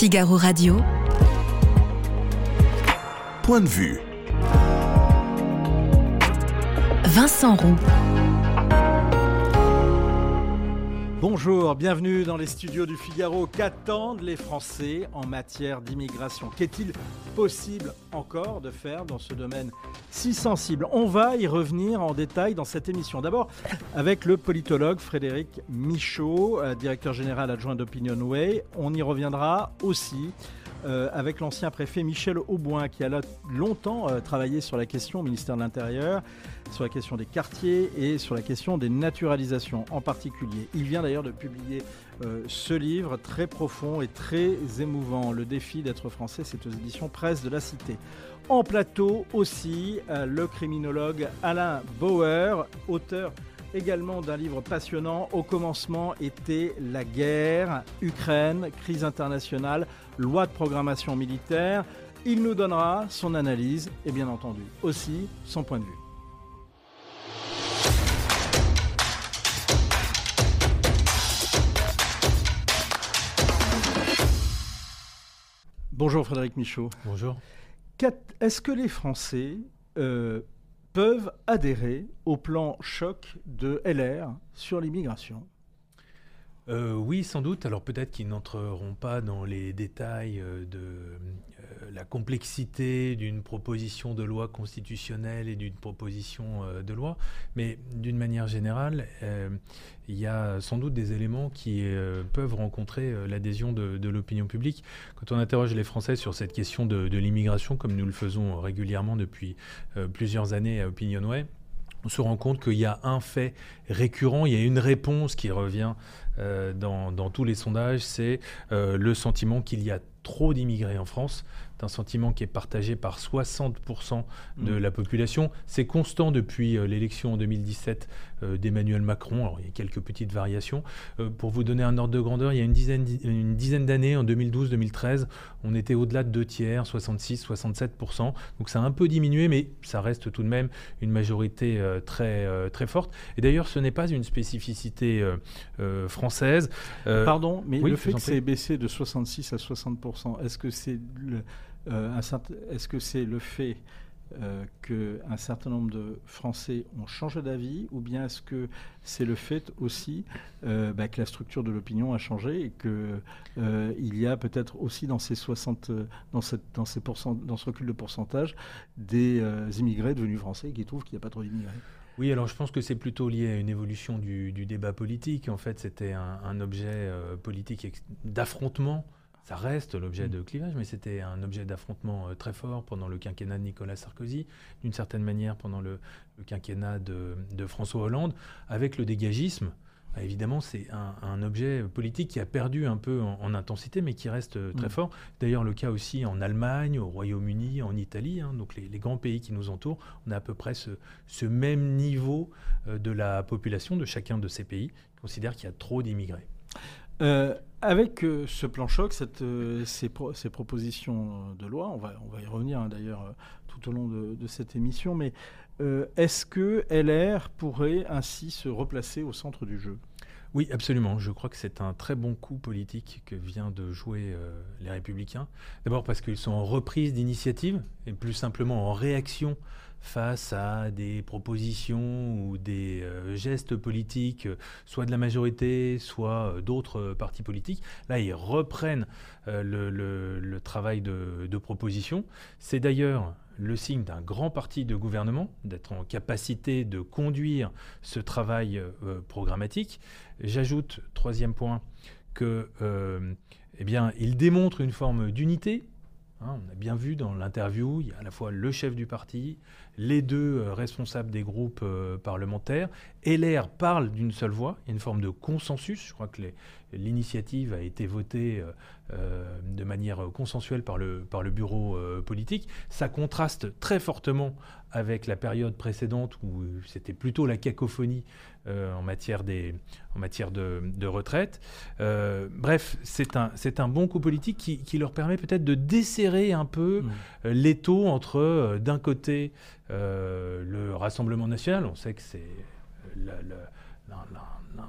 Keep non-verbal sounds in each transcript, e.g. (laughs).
Figaro Radio. Point de vue. Vincent Roux. Bonjour, bienvenue dans les studios du Figaro. Qu'attendent les Français en matière d'immigration? Qu'est-il possible encore de faire dans ce domaine si sensible On va y revenir en détail dans cette émission. D'abord avec le politologue Frédéric Michaud, euh, directeur général adjoint d'Opinion Way. On y reviendra aussi euh, avec l'ancien préfet Michel Auboin, qui a longtemps euh, travaillé sur la question au ministère de l'Intérieur, sur la question des quartiers et sur la question des naturalisations en particulier. Il vient d'ailleurs de publier euh, ce livre très profond et très émouvant, Le défi d'être français, c'est aux éditions Presse de la Cité. En plateau aussi, le criminologue Alain Bauer, auteur également d'un livre passionnant. Au commencement était la guerre, Ukraine, crise internationale, loi de programmation militaire. Il nous donnera son analyse et bien entendu aussi son point de vue. Bonjour Frédéric Michaud. Bonjour. Est-ce que les Français euh, peuvent adhérer au plan choc de LR sur l'immigration? Euh, oui, sans doute. Alors peut-être qu'ils n'entreront pas dans les détails euh, de euh, la complexité d'une proposition de loi constitutionnelle et d'une proposition de loi, mais d'une manière générale, il y a sans doute des éléments qui peuvent rencontrer l'adhésion de, l'opinion publique. Quand on interroge les Français sur cette question de, de l'immigration, comme nous le faisons régulièrement depuis plusieurs années à Opinionway, on se rend compte qu'il y a un fait récurrent, il y a une réponse qui revient euh, dans, tous les sondages, c'est euh, le sentiment qu'il y a trop d'immigrés en France un sentiment qui est partagé par 60% de mm. la population. C'est constant depuis euh, l'élection en 2017 euh, d'Emmanuel Macron. Alors, il y a quelques petites variations. Euh, pour vous donner un ordre de grandeur, il y a une dizaine, une dizaine d'années, en 2012-2013, on était au-delà de deux tiers, 66-67%. Donc ça a un peu diminué, mais ça reste tout de même une majorité très, très forte. Et d'ailleurs, ce n'est pas une spécificité française. Pardon, mais le fait que c'est baissé de 66 à 60%, est-ce que c'est le euh, est-ce que c'est le fait euh, qu'un certain nombre de Français ont changé d'avis ou bien est-ce que c'est le fait aussi euh, bah, que la structure de l'opinion a changé et qu'il y a peut-être aussi dans ces 60, dans, cette, dans, ces ce recul de pourcentage des immigrés devenus français qui trouvent qu'il n'y a pas trop d'immigrés? Oui, alors je pense que c'est plutôt lié à une évolution du, débat politique. En fait, c'était un, objet politique d'affrontement ça reste l'objet mm. de clivage, mais c'était un objet d'affrontement euh, très fort pendant le quinquennat de Nicolas Sarkozy, d'une certaine manière pendant le, quinquennat de, François Hollande, avec le dégagisme. Bah, évidemment, c'est un, objet politique qui a perdu un peu en, intensité, mais qui reste euh, très mm. fort. D'ailleurs, le cas aussi en Allemagne, au Royaume-Uni, en Italie, hein, donc les, grands pays qui nous entourent, on a à peu près ce, même niveau euh, de la population de chacun de ces pays qui considère qu'il y a trop d'immigrés. Euh, avec euh, ce plan choc, euh, ces, propositions de loi, on va, on va y revenir hein, d'ailleurs tout au long de, cette émission, mais est-ce que LR pourrait ainsi se replacer au centre du jeu? Oui, absolument. Je crois que c'est un très bon coup politique que vient de jouer les Républicains. D'abord parce qu'ils sont en reprise d'initiative et plus simplement en réaction face à des propositions ou des euh, gestes politiques, soit de la majorité, soit euh, d'autres partis politiques. Là, ils reprennent euh, le, travail de, proposition. C'est d'ailleurs le signe d'un grand parti de gouvernement, d'être en capacité de conduire ce travail programmatique. J'ajoute, troisième point, que eh bien, il démontre une forme d'unité Hein, on a bien vu dans l'interview, il y a à la fois le chef du parti, les deux euh, responsables des groupes euh, parlementaires. LR parle d'une seule voix, il y a une forme de consensus. Je crois que l'initiative a été votée euh, de manière consensuelle par le, par le bureau politique. Ça contraste très fortement avec la période précédente où c'était plutôt la cacophonie euh, en matière, des, en matière de, de retraite. Euh, bref, c'est un, c'est un bon coup politique qui, qui leur permet peut-être de desserrer un peu mmh. euh, l'étau entre, d'un côté, le Rassemblement national, on sait que c'est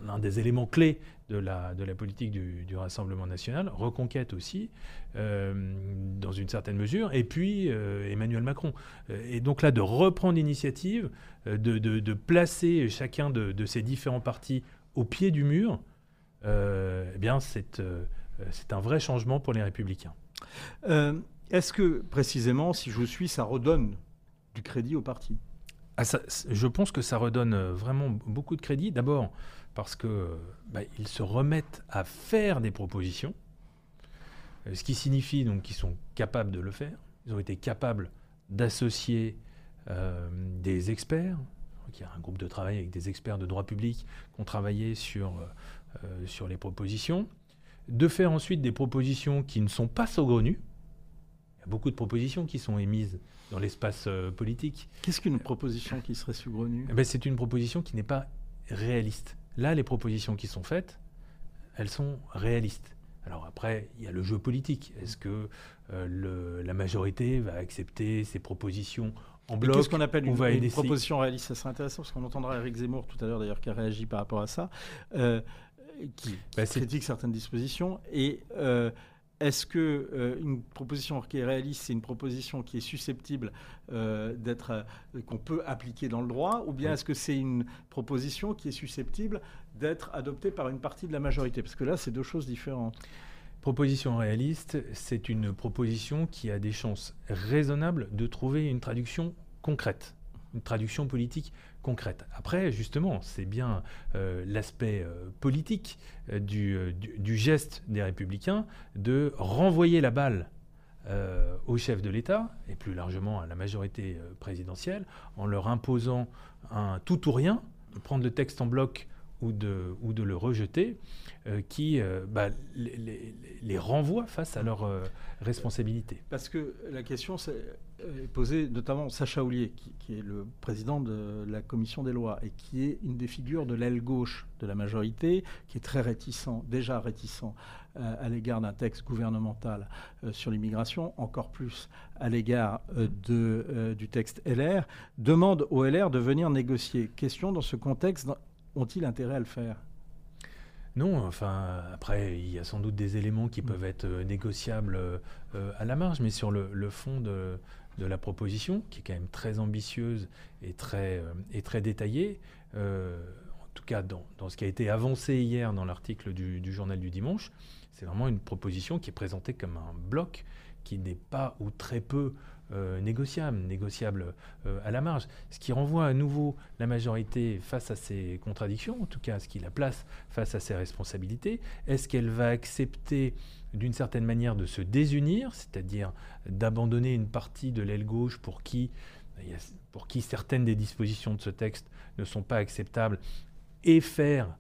l'un des éléments clés de la, de la politique du, Rassemblement national, reconquête aussi, dans une certaine mesure, et puis Emmanuel Macron. Et donc là, de reprendre l'initiative, de, de, placer chacun de, de, ces différents partis au pied du mur, eh bien, c'est c'est un vrai changement pour les républicains. Est-ce que, précisément, si je vous suis, ça redonne du crédit au parti? Ah, Je pense que ça redonne euh, vraiment beaucoup de crédit. D'abord, parce qu'ils bah, se remettent à faire des propositions, euh, ce qui signifie donc qu'ils sont capables de le faire. Ils ont été capables d'associer euh, des experts. Il y a un groupe de travail avec des experts de droit public qui ont travaillé sur, sur les propositions. De faire ensuite des propositions qui ne sont pas saugrenues, il y a beaucoup de propositions qui sont émises dans l'espace euh, politique. Qu'est-ce qu'une proposition qui serait (laughs) saugrenue eh ben, C'est une proposition qui n'est pas réaliste. Là, les propositions qui sont faites, elles sont réalistes. Alors après, il y a le jeu politique. Est-ce que euh, la majorité va accepter ces propositions en bloc Qu'est-ce qu'on appelle une, proposition réaliste? Ça serait intéressant parce qu'on entendra Eric Zemmour tout à l'heure d'ailleurs qui a réagi par rapport à ça, euh, qui, bah, critique certaines dispositions. Et est-ce que euh, une proposition qui est réaliste, c'est une proposition qui est susceptible euh, d'être euh, qu'on peut appliquer dans le droit, ou bien est-ce que c'est une proposition qui est susceptible d'être adoptée par une partie de la majorité? Parce que là, c'est deux choses différentes. Proposition réaliste, c'est une proposition qui a des chances raisonnables de trouver une traduction concrète, une traduction politique concrète. Après, justement, c'est bien euh, l'aspect euh, politique euh, du, geste des républicains de renvoyer la balle au chef de l'État et plus largement à la majorité présidentielle en leur imposant un tout ou rien, prendre le texte en bloc ou de, ou de le rejeter, qui bah, les, les, renvoie face à leurs responsabilités. Parce que la question, c'est est posé notamment Sacha Oulier, qui, est le président de la commission des lois et qui est une des figures de l'aile gauche de la majorité, qui est très réticent, déjà réticent euh, à l'égard d'un texte gouvernemental euh, sur l'immigration, encore plus à l'égard euh, de, du texte LR, demande au LR de venir négocier. Question dans ce contexte, ont-ils intérêt à le faire? Non, enfin, après, il y a sans doute des éléments qui peuvent être négociables à la marge, mais sur le fond de, de la proposition, qui est quand même très ambitieuse et très, euh, détaillée. Euh, en tout cas, dans, dans, ce qui a été avancé hier dans l'article du, journal du dimanche, c'est vraiment une proposition qui est présentée comme un bloc qui n'est pas ou très peu négociable, négociable à la marge. Ce qui renvoie à nouveau la majorité face à ses contradictions, en tout cas ce qui la place face à ses responsabilités. Est-ce qu'elle va accepter d'une certaine manière de se désunir, c'est-à-dire d'abandonner une partie de l'aile gauche pour qui, pour qui certaines des dispositions de ce texte ne sont pas acceptables, et faire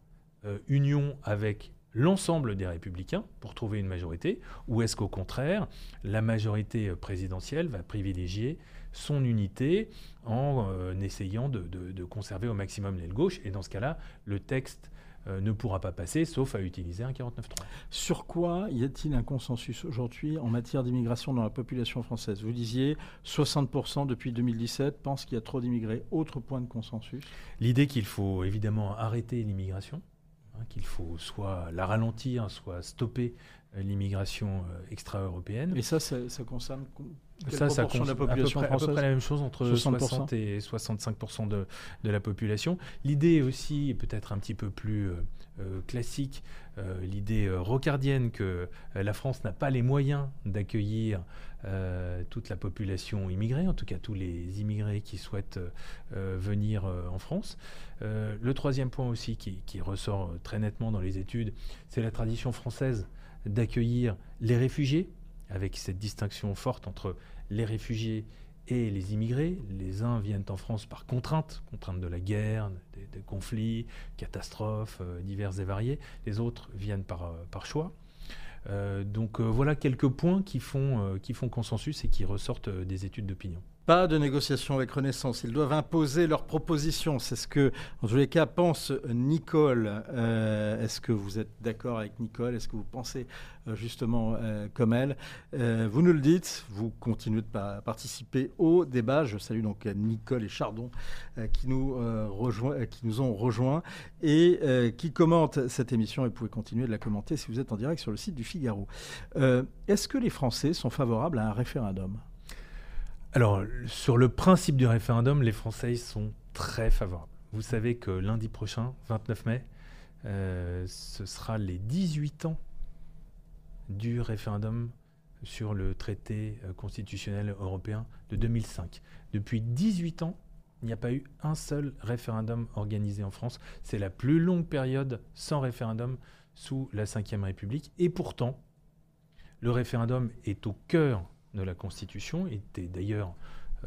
euh, union avec l'ensemble des républicains pour trouver une majorité, ou est-ce qu'au contraire, la majorité présidentielle va privilégier son unité en euh, essayant de, de, conserver au maximum l'aile gauche, et dans ce cas-là, le texte euh, ne pourra pas passer, sauf à utiliser un 49.3. Sur quoi y a-t-il un consensus aujourd'hui en matière d'immigration dans la population française? Vous disiez 60% depuis 2017 pensent qu'il y a trop d'immigrés. Autre point de consensus? L'idée qu'il faut évidemment arrêter l'immigration, hein, qu'il faut soit la ralentir, soit stopper euh, l'immigration euh, extra-européenne. Et ça, ça, concerne ça, ça la population à peu, près, à peu près la même chose, entre 60 et 65 de, de, la population. L'idée aussi peut-être un petit peu plus euh, classique, l'idée rocardienne que la France n'a pas les moyens d'accueillir toute la population immigrée, en tout cas tous les immigrés qui souhaitent venir en France. le troisième point aussi qui, qui, ressort très nettement dans les études, c'est la tradition française d'accueillir les réfugiés, avec cette distinction forte entre les réfugiés et les immigrés. Les uns viennent en France par contrainte, contrainte de la guerre, des, conflits, catastrophes euh, diverses et variées. Les autres viennent par, euh, choix. Euh, donc voilà quelques points qui font consensus et qui ressortent des études d'opinion. Pas de négociation avec Renaissance. Ils doivent imposer leurs propositions. C'est ce que, en tous les cas, pense Nicole. Euh, est-ce que vous êtes d'accord avec Nicole? Est-ce que vous pensez euh, justement euh, comme elle? Vous nous le dites. Vous continuez de participer au débat. Je salue donc Nicole et Chardon qui, nous, qui nous ont rejoints et qui commentent cette émission. Et vous pouvez continuer de la commenter si vous êtes en direct sur le site du Figaro. Est-ce que les Français sont favorables à un référendum? Alors, sur le principe du référendum, les Français sont très favorables. Vous savez que lundi prochain, 29 mai, euh, ce sera les 18 ans du référendum sur le traité euh, constitutionnel européen de 2005. Depuis 18 ans, il n'y a pas eu un seul référendum organisé en France. C'est la plus longue période sans référendum sous la Ve République. Et pourtant, le référendum est au cœur de la Constitution était d'ailleurs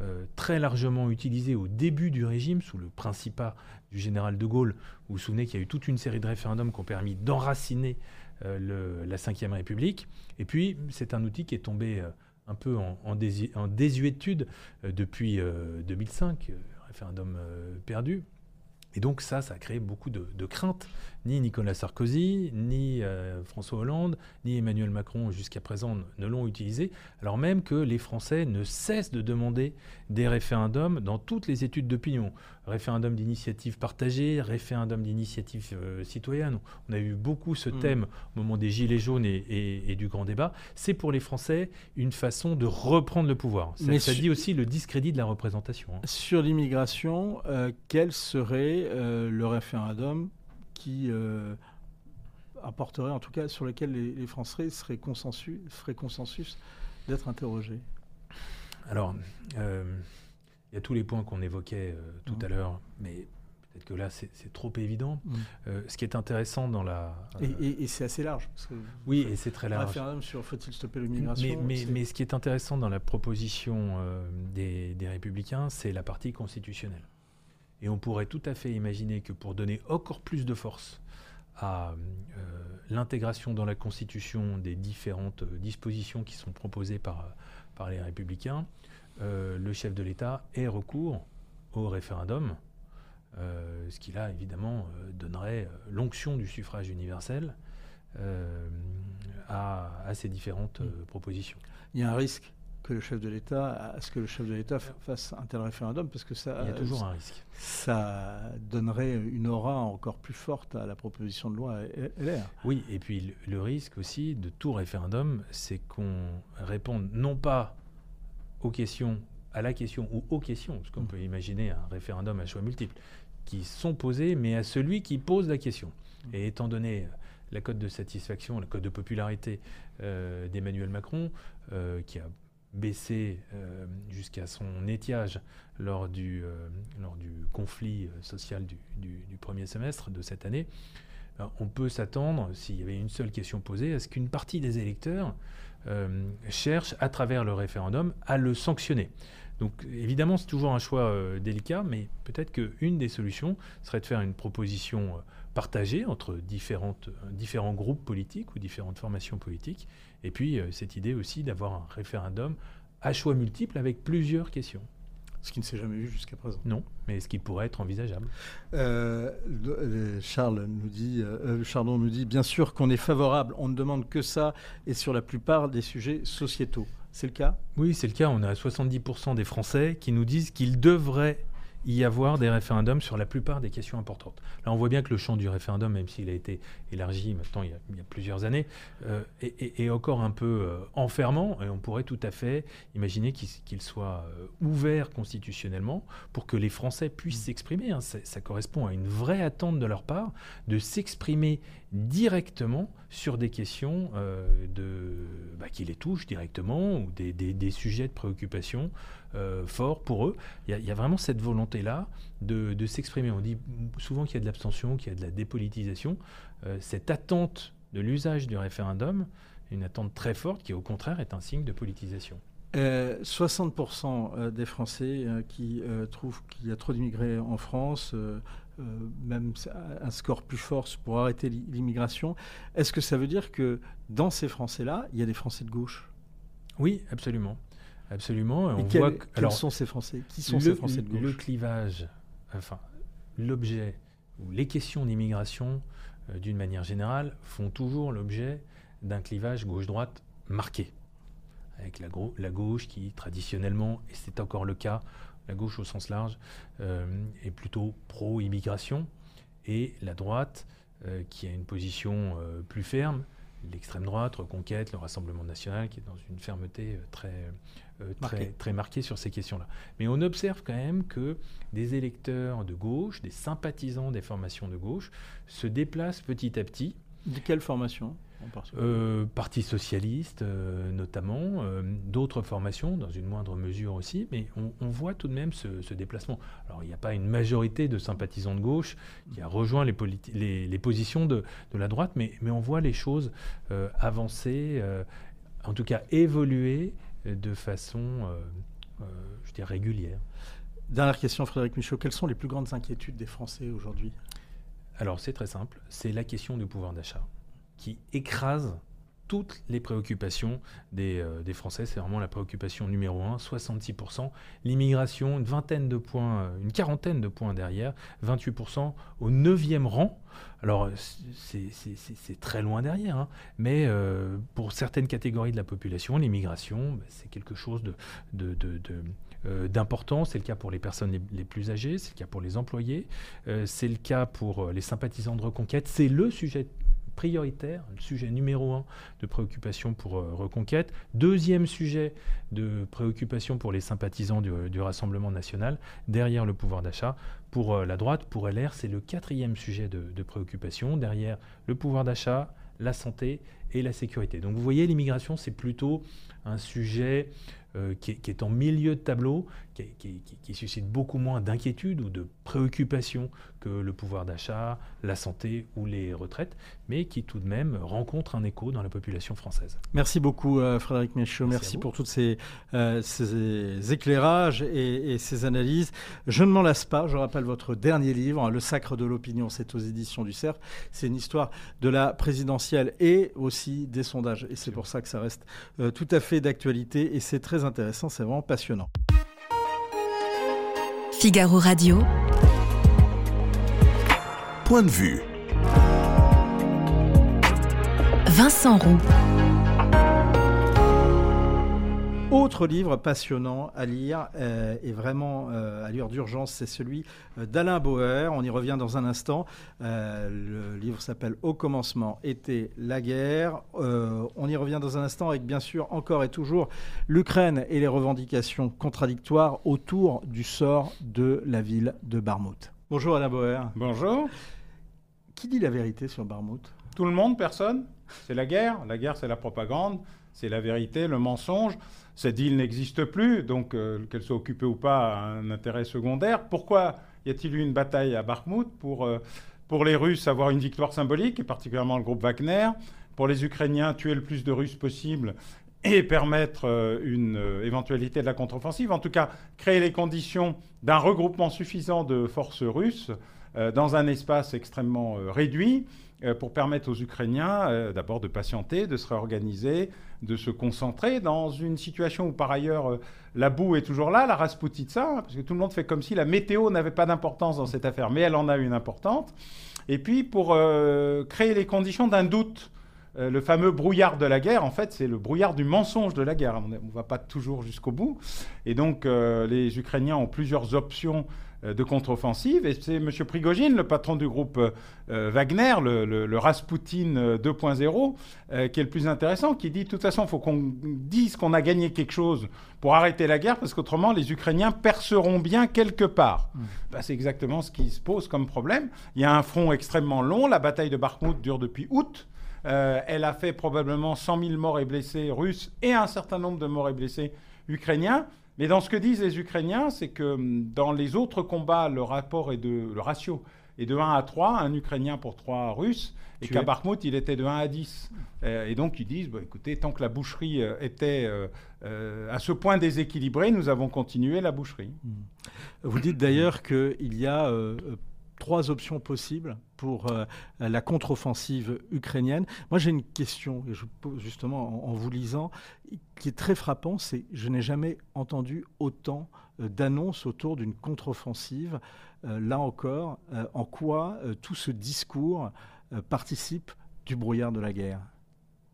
euh, très largement utilisé au début du régime, sous le principat du général de Gaulle. Vous vous souvenez qu'il y a eu toute une série de référendums qui ont permis d'enraciner euh, la Ve République. Et puis, c'est un outil qui est tombé euh, un peu en, en désuétude depuis 2005, référendum perdu. Et donc ça, ça a créé beaucoup de, craintes. Ni Nicolas Sarkozy, ni euh, François Hollande, ni Emmanuel Macron jusqu'à présent ne l'ont utilisé, alors même que les Français ne cessent de demander des référendums dans toutes les études d'opinion. Référendum d'initiative partagée, référendum d'initiative euh, citoyenne. On a eu beaucoup ce mm. thème au moment des Gilets jaunes et, du grand débat. C'est pour les Français une façon de reprendre le pouvoir. Ça, Mais ça dit aussi le discrédit de la représentation. Hein. Sur l'immigration, euh, quel serait le référendum qui euh, apporterait, en tout cas sur lequel les, Français seraient consensus, feraient consensus d'être interrogés Alors, euh, il y a tous les points qu'on évoquait tout mmh. à l'heure, mais peut-être que là, c'est trop évident. Mmh. ce qui est intéressant dans la... et, c'est assez large. oui, et c'est très large. référendum sur faut-il stopper l'immigration mais, mais, ce qui est intéressant dans la proposition des, des Républicains, c'est la partie constitutionnelle. Et on pourrait tout à fait imaginer que pour donner encore plus de force à euh, l'intégration dans la Constitution des différentes euh, dispositions qui sont proposées par, par les républicains, euh, le chef de l'État ait recours au référendum, ce qui là évidemment donnerait l'onction du suffrage universel à, à, ces différentes mmh. propositions. Il y a un risque que le chef de l'État, à ce que le chef de l'État fasse un tel référendum, parce que ça, Il y a toujours un risque. ça donnerait une aura encore plus forte à la proposition de loi LR. Oui, et puis le, risque aussi de tout référendum, c'est qu'on réponde non pas aux questions, à la question ou aux questions, parce qu'on mm. peut imaginer un référendum à choix multiples, qui sont posées, mais à celui qui pose la question. Mm. Et étant donné la cote de satisfaction, la cote de popularité euh, d'Emmanuel Macron, euh, qui a baissé euh, jusqu'à son étiage lors du, euh, lors du conflit euh, social du, premier semestre de cette année, on peut s'attendre, s'il y avait une seule question posée, à ce qu'une partie des électeurs cherche, à travers le référendum, à le sanctionner. Donc évidemment, c'est toujours un choix délicat, mais peut-être qu'une des solutions serait de faire une proposition partagée entre différentes, différents groupes politiques ou différentes formations politiques et puis, euh, cette idée aussi d'avoir un référendum à choix multiples avec plusieurs questions. Ce qui ne s'est jamais vu jusqu'à présent. Non, mais ce qui pourrait être envisageable. Euh, Charles nous dit, euh, Chardon nous dit, bien sûr qu'on est favorable, on ne demande que ça, et sur la plupart des sujets sociétaux. C'est le cas? Oui, c'est le cas. On a 70% des Français qui nous disent qu'ils devraient y avoir des référendums sur la plupart des questions importantes. Là, on voit bien que le champ du référendum, même s'il a été élargi maintenant il y a, plusieurs années, euh, est, encore un peu euh, enfermant et on pourrait tout à fait imaginer qu'il soit euh, ouvert constitutionnellement pour que les Français puissent s'exprimer. Hein. Ça, correspond à une vraie attente de leur part de s'exprimer directement sur des questions de, bah, qui les touchent directement ou des, sujets de préoccupation euh, fort pour eux. Il y, a vraiment cette volonté-là de, s'exprimer. On dit souvent qu'il y a de l'abstention, qu'il y a de la dépolitisation. Euh, cette attente de l'usage du référendum, une attente très forte qui au contraire est un signe de politisation. 60% euh, des Français qui trouvent qu'il y a trop d'immigrés en France, même un score plus fort pour arrêter l'immigration. Est-ce que ça veut dire que dans ces Français-là, il y a des Français de gauche? Oui, absolument. Absolument. on voit quels sont ces Français? Qui sont ces Français de gauche? Le clivage, enfin, l'objet ou les questions d'immigration, euh, d'une manière générale, font toujours l'objet d'un clivage gauche-droite marqué. Avec la, la, gauche qui, traditionnellement, et c'est encore le cas, la gauche au sens large, euh, est plutôt pro-immigration, et la droite euh, qui a une position plus ferme, l'extrême droite, Reconquête, le Rassemblement national, qui est dans une fermeté très, très, très marquée sur ces questions-là. Mais on observe quand même que des électeurs de gauche, des sympathisants des formations de gauche, se déplacent petit à petit. De quelle formation? Euh, Parti socialiste euh, notamment, euh, d'autres formations dans une moindre mesure aussi, mais on, voit tout de même ce, déplacement. Alors il n'y a pas une majorité de sympathisants de gauche qui a rejoint les, les, positions de, de, la droite, mais, mais, on voit les choses avancer, en tout cas évoluer de façon, je dirais, régulière. Dernière question, Frédéric Michaud. Quelles sont les plus grandes inquiétudes des Français aujourd'hui? Alors, c'est très simple. C'est la question du pouvoir d'achat qui écrase toutes les préoccupations des, euh, des Français. C'est vraiment la préoccupation numéro un, 66%. L'immigration, une vingtaine de points, euh, une quarantaine de points derrière, 28% au neuvième rang. Alors, c'est très loin derrière, hein. mais euh, pour certaines catégories de la population, l'immigration, bah, c'est quelque chose de. C'est le cas pour les personnes les plus âgées, c'est le cas pour les employés, c'est le cas pour les sympathisants de reconquête. C'est le sujet prioritaire, le sujet numéro un de préoccupation pour euh, Reconquête. Deuxième sujet de préoccupation pour les sympathisants du, Rassemblement national, derrière le pouvoir d'achat. Pour euh, la droite, pour LR, c'est le quatrième sujet de, de préoccupation, derrière le pouvoir d'achat, la santé et la sécurité. Donc vous voyez, l'immigration, c'est plutôt un sujet euh, qui, est, en milieu de tableau, qui, suscite beaucoup moins d'inquiétude ou de préoccupation que le pouvoir d'achat, la santé ou les retraites, mais qui tout de même rencontre un écho dans la population française. Merci beaucoup euh, Frédéric Michaud, merci, pour tous ces, euh, ces, éclairages et, ces analyses. Je ne m'en lasse pas, je rappelle votre dernier livre, Le Sacre de l'opinion, c'est aux éditions du Cerf. C'est une histoire de la présidentielle et aussi des sondages, et c'est pour ça que ça reste tout à fait d'actualité. Et c'est très intéressant, c'est vraiment passionnant. Figaro Radio. Point de vue. Vincent Roux. Autre livre passionnant à lire euh, et vraiment euh, à lire d'urgence, c'est celui euh, d'Alain Bauer. On y revient dans un instant. le livre s'appelle Au commencement était la guerre. on y revient dans un instant avec bien sûr encore et toujours l'Ukraine et les revendications contradictoires autour du sort de la ville de Barmouth. Bonjour Alain Bauer. Bonjour. Qui dit la vérité sur Barmouth? Tout le monde, personne? C'est la guerre. La guerre, c'est la propagande. C'est la vérité, le mensonge. Cette île n'existe plus, donc euh, qu'elle soit occupée ou pas a un intérêt secondaire. Pourquoi y a-t-il eu une bataille à Bakhmut pour, euh, pour les Russes avoir une victoire symbolique, et particulièrement le groupe Wagner, pour les Ukrainiens tuer le plus de Russes possible et permettre euh, une éventualité de la contre-offensive, en tout cas créer les conditions d'un regroupement suffisant de forces russes dans un espace extrêmement réduit pour permettre aux Ukrainiens d'abord de patienter, de se réorganiser, de se concentrer dans une situation où par ailleurs euh, la boue est toujours là, la Rasputitsa, hein, parce que tout le monde fait comme si la météo n'avait pas d'importance dans cette affaire, mais elle en a une importante. Et puis pour euh, créer les conditions d'un doute. Euh, le fameux brouillard de la guerre, en fait, c'est le brouillard du mensonge de la guerre. On ne va pas toujours jusqu'au bout. Et donc, les Ukrainiens ont plusieurs options euh, de contre-offensive. Et c'est M. Prigogine, le patron du groupe euh, Wagner, le, Rasputin 2.0, euh, qui est le plus intéressant, qui dit de toute façon, il faut qu'on dise qu'on a gagné quelque chose pour arrêter la guerre, parce qu'autrement, les Ukrainiens perceront bien quelque part. Mmh. Bah, c'est exactement ce qui se pose comme problème. Il y a un front extrêmement long. La bataille de Bakhmut dure depuis août. elle a fait probablement 100 000 morts et blessés russes et un certain nombre de morts et blessés ukrainiens. Mais dans ce que disent les Ukrainiens, c'est que hum, dans les autres combats, le rapport est de, le ratio est de 1 à 3, un Ukrainien pour 3 Russes, et qu'à Bakhmut, il était de 1 à 10. Euh, et donc ils disent, bah, écoutez, tant que la boucherie euh, était euh, à ce point déséquilibrée, nous avons continué la boucherie. Mmh. Vous dites d'ailleurs qu'il y a trois options possibles pour euh, la contre-offensive ukrainienne. Moi, j'ai une question, et je pose justement en, vous lisant, qui est très frappant, c'est je n'ai jamais entendu autant euh, d'annonces autour d'une contre-offensive. Euh, là encore, en quoi tout ce discours participe du brouillard de la guerre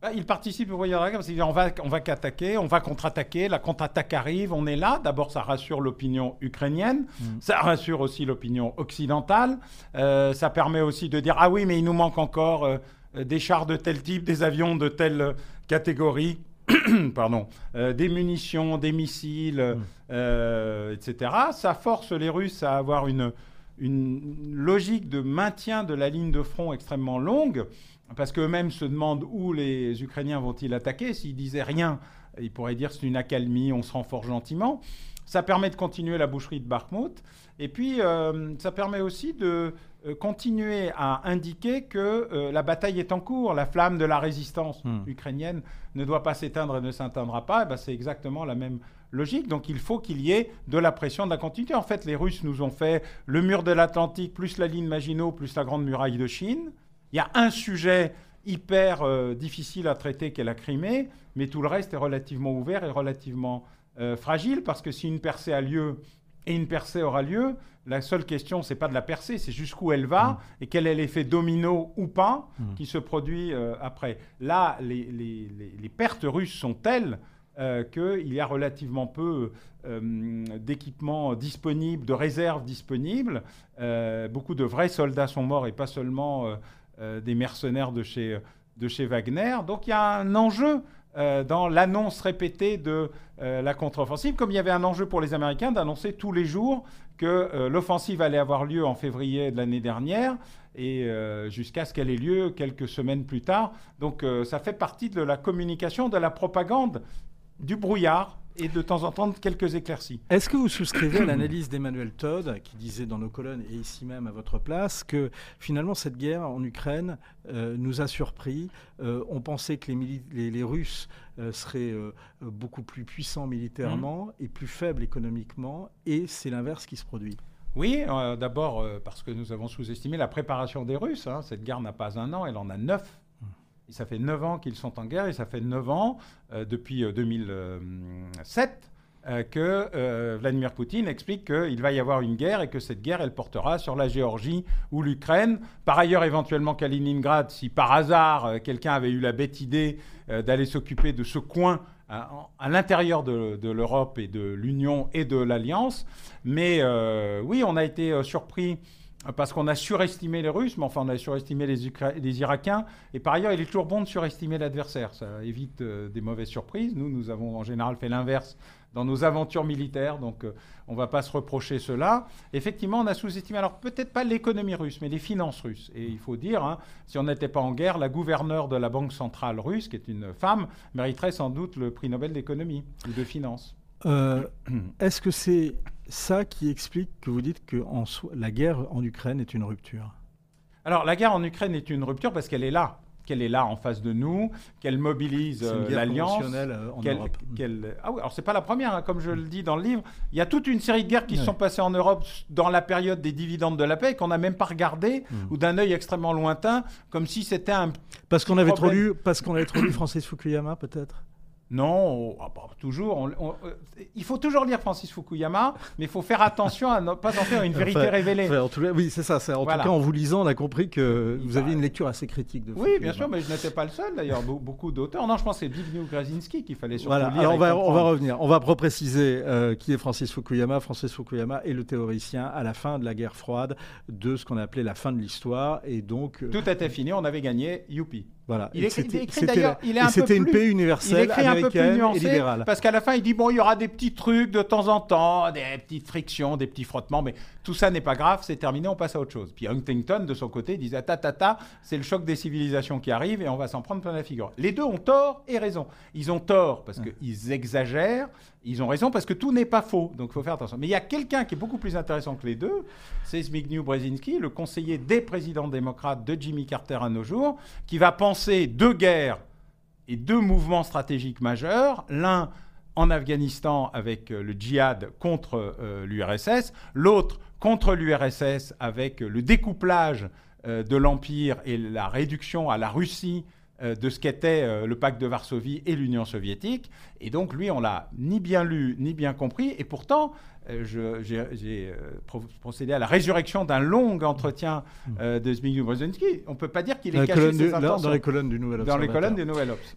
bah, il participe au voyage de la guerre parce qu'on va, on va qu'attaquer, on va contre-attaquer, la contre-attaque arrive, on est là. D'abord, ça rassure l'opinion ukrainienne, mm. ça rassure aussi l'opinion occidentale. Euh, ça permet aussi de dire ah oui, mais il nous manque encore euh, des chars de tel type, des avions de telle catégorie. (coughs) pardon, euh, des munitions, des missiles, mm. etc. Ça force les Russes à avoir une, une logique de maintien de la ligne de front extrêmement longue parce qu'eux-mêmes se demandent où les Ukrainiens vont-ils attaquer. S'ils disaient rien, ils pourraient dire c'est une accalmie, on se renforce gentiment. Ça permet de continuer la boucherie de Bakhmut. Et puis, euh, ça permet aussi de euh, continuer à indiquer que euh, la bataille est en cours. La flamme de la résistance hmm. ukrainienne ne doit pas s'éteindre et ne s'éteindra pas. Ben, c'est exactement la même logique. Donc, il faut qu'il y ait de la pression, de la continuité. En fait, les Russes nous ont fait le mur de l'Atlantique, plus la ligne Maginot, plus la grande muraille de Chine. Il y a un sujet hyper euh, difficile à traiter qu'est la Crimée, mais tout le reste est relativement ouvert et relativement euh, fragile parce que si une percée a lieu et une percée aura lieu, la seule question, c'est pas de la percée, c'est jusqu'où elle va mm. et quel est l'effet domino ou pas mm. qui se produit euh, après. Là, les, les, pertes russes sont telles qu'il y a relativement peu d'équipements disponibles, de réserves disponibles. beaucoup de vrais soldats sont morts et pas seulement euh, des mercenaires de chez, de chez Wagner. Donc il y a un enjeu euh, dans l'annonce répétée de euh, la contre-offensive, comme il y avait un enjeu pour les Américains d'annoncer tous les jours que l'offensive allait avoir lieu en février de l'année dernière et jusqu'à ce qu'elle ait lieu quelques semaines plus tard. Donc ça fait partie de la communication, de la propagande, du brouillard et de temps en temps quelques éclaircies. Est-ce que vous souscrivez à l'analyse d'Emmanuel Todd, qui disait dans nos colonnes et ici même à votre place, que finalement cette guerre en Ukraine euh, nous a surpris euh, On pensait que les, les, Russes euh, seraient beaucoup plus puissants militairement mmh. et plus faibles économiquement, et c'est l'inverse qui se produit. Oui, d'abord parce que nous avons sous-estimé la préparation des Russes. Hein. Cette guerre n'a pas un an, elle en a neuf ça fait 9 ans qu'ils sont en guerre et ça fait 9 ans, euh, depuis 2007, euh, euh, que Vladimir Poutine explique qu'il va y avoir une guerre et que cette guerre, elle portera sur la Géorgie ou l'Ukraine. Par ailleurs, éventuellement Kaliningrad, si par hasard quelqu'un avait eu la bête idée d'aller s'occuper de ce coin à, l'intérieur de, de l'Europe et de l'Union et de l'Alliance. Mais oui, on a été surpris parce qu'on a surestimé les Russes, mais enfin on a surestimé les, Irakiens. Et par ailleurs, il est toujours bon de surestimer l'adversaire. Ça évite euh, des mauvaises surprises. Nous, nous avons en général fait l'inverse dans nos aventures militaires, donc euh, on ne va pas se reprocher cela. Effectivement, on a sous-estimé, alors peut-être pas l'économie russe, mais les finances russes. Et il faut dire, hein, si on n'était pas en guerre, la gouverneure de la Banque centrale russe, qui est une femme, mériterait sans doute le prix Nobel d'économie ou de finances. Euh, est-ce que c'est ça qui explique que vous dites que la guerre en Ukraine est une rupture? Alors la guerre en Ukraine est une rupture parce qu'elle est là qu'elle est là en face de nous, qu'elle mobilise euh, l'alliance. Euh, en Europe. Ah oui, alors c'est pas la première, hein, comme je le dis dans le livre. Il y a toute une série de guerres qui se sont passées en Europe dans la période des dividendes de la paix qu'on n'a même pas regardé hmm. ou d'un œil extrêmement lointain, comme si c'était un. Parce qu'on avait trop lu, parce qu'on avait trop lu Francis Fukuyama, peut-être? Non, ah bah, toujours. Euh, il faut toujours lire Francis Fukuyama, mais il faut faire attention à ne pas en faire une vérité révélée. en tout cas, oui, c'est ça. En tout cas, en vous lisant, on a compris que vous aviez une lecture assez critique de Oui, bien sûr, mais je n'étais pas le seul d'ailleurs. Beaucoup d'auteurs. Non, je pense que c'est Zbigniew Grazinski qu'il fallait surtout lire. Alors on va, on va revenir. On va repréciser euh, qui est Francis Fukuyama. Francis Fukuyama est le théoricien à la fin de la guerre froide de ce qu'on a appelé la fin de l'histoire. Et donc. Euh, Tout était fini, on avait gagné. Youpi. Voilà. Il écrit, d'ailleurs, il est un C'était une paix universelle, il un peu plus nuancé, et Parce qu'à la fin, il dit bon, il y aura des petits trucs de temps en temps, des petites frictions, des petits frottements, mais tout ça n'est pas grave, c'est terminé, on passe à autre chose. Puis Huntington, de son côté, disait ta ta ta, c'est le choc des civilisations qui arrive et on va s'en prendre plein la figure. Les deux ont tort et raison. Ils ont tort parce qu'ils exagèrent, ils ont raison parce que tout n'est pas faux, donc il faut faire attention. Mais il y a quelqu'un qui est beaucoup plus intéressant que les deux, c'est Zbigniew Brzezinski, le conseiller des présidents démocrates de Jimmy Carter à nos jours, qui va penser deux guerres et deux mouvements stratégiques majeurs. L'un en Afghanistan avec le djihad contre l'URSS, l'autre contre l'URSS avec le découplage de l'Empire et la réduction à la Russie de ce qu'était le pacte de Varsovie et l'Union soviétique. Et donc, lui, on l'a ni bien lu, ni bien compris. Et pourtant, j'ai procédé à la résurrection d'un long entretien mm. de Zbigniew Brzezinski. On ne peut pas dire qu'il est caché ses intentions. Dans les colonnes du Nouvel Dans les colonnes du Nouvel Obs.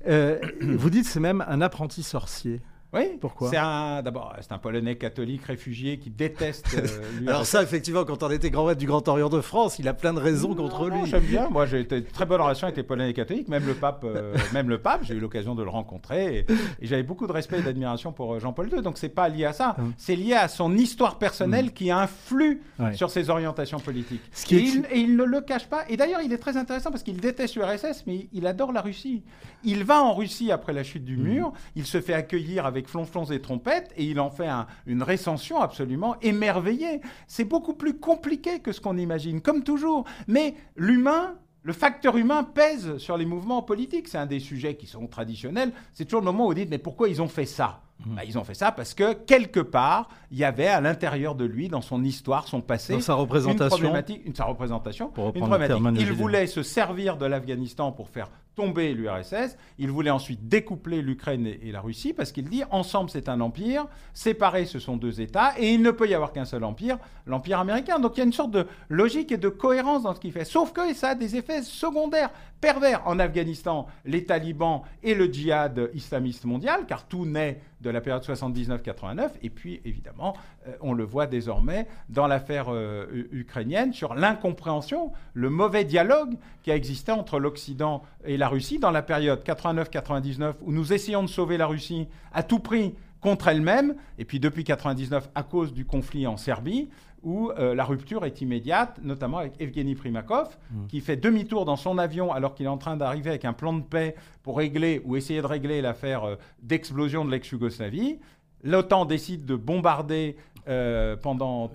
vous dites c'est même un apprenti sorcier. Oui. Pourquoi C'est un, d'abord, c'est un Polonais catholique réfugié qui déteste. Euh, (laughs) Alors ça, effectivement, quand on était grand maître du Grand Orient de France, il a plein de raisons contre lui. J'aime bien. Moi, j'ai été très bonne (laughs) relation avec les Polonais catholiques, même le pape, euh, (laughs) même le pape. J'ai eu l'occasion de le rencontrer et, j'avais beaucoup de respect et d'admiration pour euh, Jean-Paul II. Donc c'est pas lié à ça. Hum. C'est lié à son histoire personnelle hum. qui influe sur ses orientations politiques. et, il, et, il, ne le cache pas. Et d'ailleurs, il est très intéressant parce qu'il déteste l'URSS, mais il adore la Russie. Il va en Russie après la chute du hum. mur. Il se fait accueillir avec flonflons et trompettes et il en fait une récension absolument émerveillée. C'est beaucoup plus compliqué que ce qu'on imagine, comme toujours. Mais l'humain, le facteur humain pèse sur les mouvements politiques. C'est un des sujets qui sont traditionnels. C'est toujours le moment où vous dites, mais pourquoi ils ont fait ça? Mmh. bah, ils ont fait ça parce que quelque part, il y avait à l'intérieur de lui, dans son histoire, son passé, sa représentation, une problématique, une, sa représentation, une problématique. Il voulait se servir de l'Afghanistan pour faire tomber l'URSS. Il voulait ensuite découpler l'Ukraine et, la Russie parce qu'il dit ensemble c'est un empire, séparés ce sont deux États et il ne peut y avoir qu'un seul empire, l'empire américain. Donc il y a une sorte de logique et de cohérence dans ce qu'il fait. Sauf que ça a des effets secondaires, pervers. En Afghanistan, les talibans et le djihad islamiste mondial, car tout naît de la période 79-89. Et puis évidemment, euh, on le voit désormais dans l'affaire euh, ukrainienne sur l'incompréhension, le mauvais dialogue qui a existé entre l'Occident et la Russie dans la période 89-99 où nous essayons de sauver la Russie à tout prix contre elle-même, et puis depuis 99 à cause du conflit en Serbie, où euh, la rupture est immédiate, notamment avec Evgeny Primakov, mmh. qui fait demi-tour dans son avion alors qu'il est en train d'arriver avec un plan de paix pour régler ou essayer de régler l'affaire d'explosion de l'ex-Yougoslavie. L'OTAN décide de bombarder euh, pendant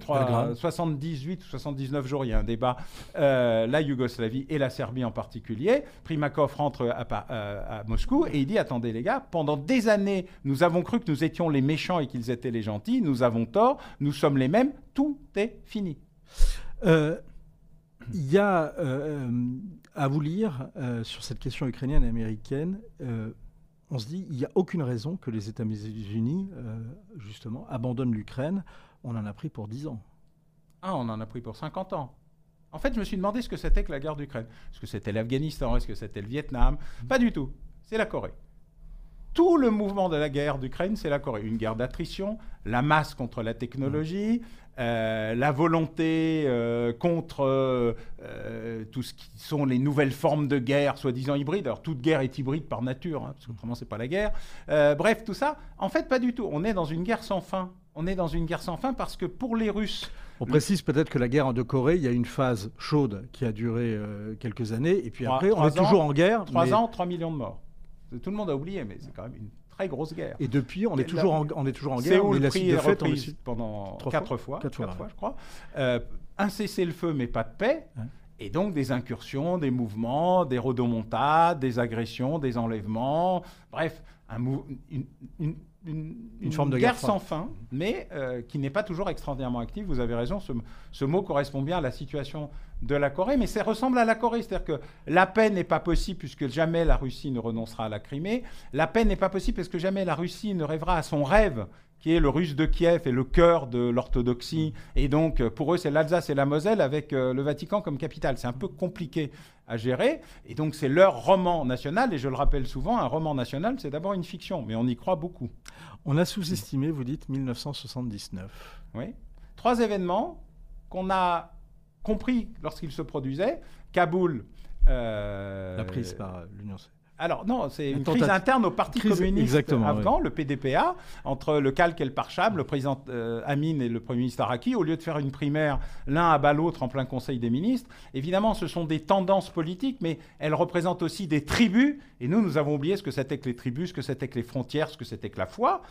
78 ou 79 jours, il y a un débat, euh, la Yougoslavie et la Serbie en particulier. Primakov rentre à, Moscou et il dit Attendez les gars, pendant des années, nous avons cru que nous étions les méchants et qu'ils étaient les gentils, nous avons tort, nous sommes les mêmes, tout est fini. Euh, il y a à vous lire sur cette question ukrainienne et américaine on se dit il n'y a aucune raison que les États-Unis, euh, justement, abandonnent l'Ukraine. On en a pris pour 10 ans. Ah, on en a pris pour 50 ans. En fait, je me suis demandé ce que c'était que la guerre d'Ukraine. Est-ce que c'était l'Afghanistan? Est-ce que c'était le Vietnam? Pas du tout. C'est la Corée. Tout le mouvement de la guerre d'Ukraine, c'est la Corée. Une guerre d'attrition, la masse contre la technologie, euh, la volonté euh, contre euh, tout ce qui sont les nouvelles formes de guerre, soi-disant hybrides. Alors toute guerre est hybride par nature, hein, parce qu'autrement c'est pas la guerre. bref, tout ça, en fait, pas du tout. On est dans une guerre sans fin. On est dans une guerre sans fin parce que pour les Russes, on précise peut-être que la guerre de Corée, il y a une phase chaude qui a duré quelques années, et puis après, on est toujours en guerre. Trois ans, 3 millions de morts. Tout le monde a oublié, mais c'est quand même une très grosse guerre. Et depuis, on est, toujours, en, on est toujours en guerre. mais la suite de fait, on pendant quatre fois, quatre fois, je crois. Euh, un cessez-le-feu, mais pas de paix. Et donc des incursions, des mouvements, des rodomontades, des agressions, des enlèvements, bref, un une, une, une, forme de guerre, sans fin, mais euh, qui n'est pas toujours extraordinairement active. Vous avez raison, ce, ce, mot correspond bien à la situation de la Corée, mais ça ressemble à la Corée, c'est-à-dire que la paix n'est pas possible puisque jamais la Russie ne renoncera à la Crimée. La paix n'est pas possible parce que jamais la Russie ne rêvera à son rêve qui est le russe de Kiev et le cœur de l'orthodoxie. Et donc, pour eux, c'est l'Alsace et la Moselle avec euh, le Vatican comme capitale. C'est un peu compliqué à gérer. Et donc, c'est leur roman national. Et je le rappelle souvent, un roman national, c'est d'abord une fiction, mais on y croit beaucoup. On a sous-estimé, vous dites, 1979. Oui. Trois événements qu'on a compris lorsqu'ils se produisaient. Kaboul. Euh, la prise par l'Union alors non, c'est une crise interne au Parti communiste afghan, le PDPA, entre le calque et le parchab, le président euh, Amin et le Premier ministre Araki, au lieu de faire une primaire l'un à bas l'autre en plein Conseil des ministres. Évidemment, ce sont des tendances politiques, mais elles représentent aussi des tribus. Et nous, nous avons oublié ce que c'était que les tribus, ce que c'était que les frontières, ce que c'était que la foi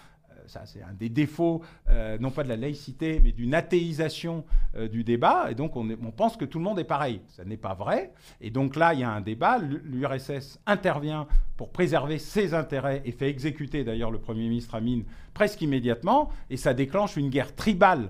ça, c'est un des défauts, euh, non pas de la laïcité, mais d'une athéisation euh, du débat. Et donc, on, on, pense que tout le monde est pareil. Ça n'est pas vrai. Et donc là, il y a un débat. L'URSS intervient pour préserver ses intérêts et fait exécuter d'ailleurs le Premier ministre Amin presque immédiatement. Et ça déclenche une guerre tribale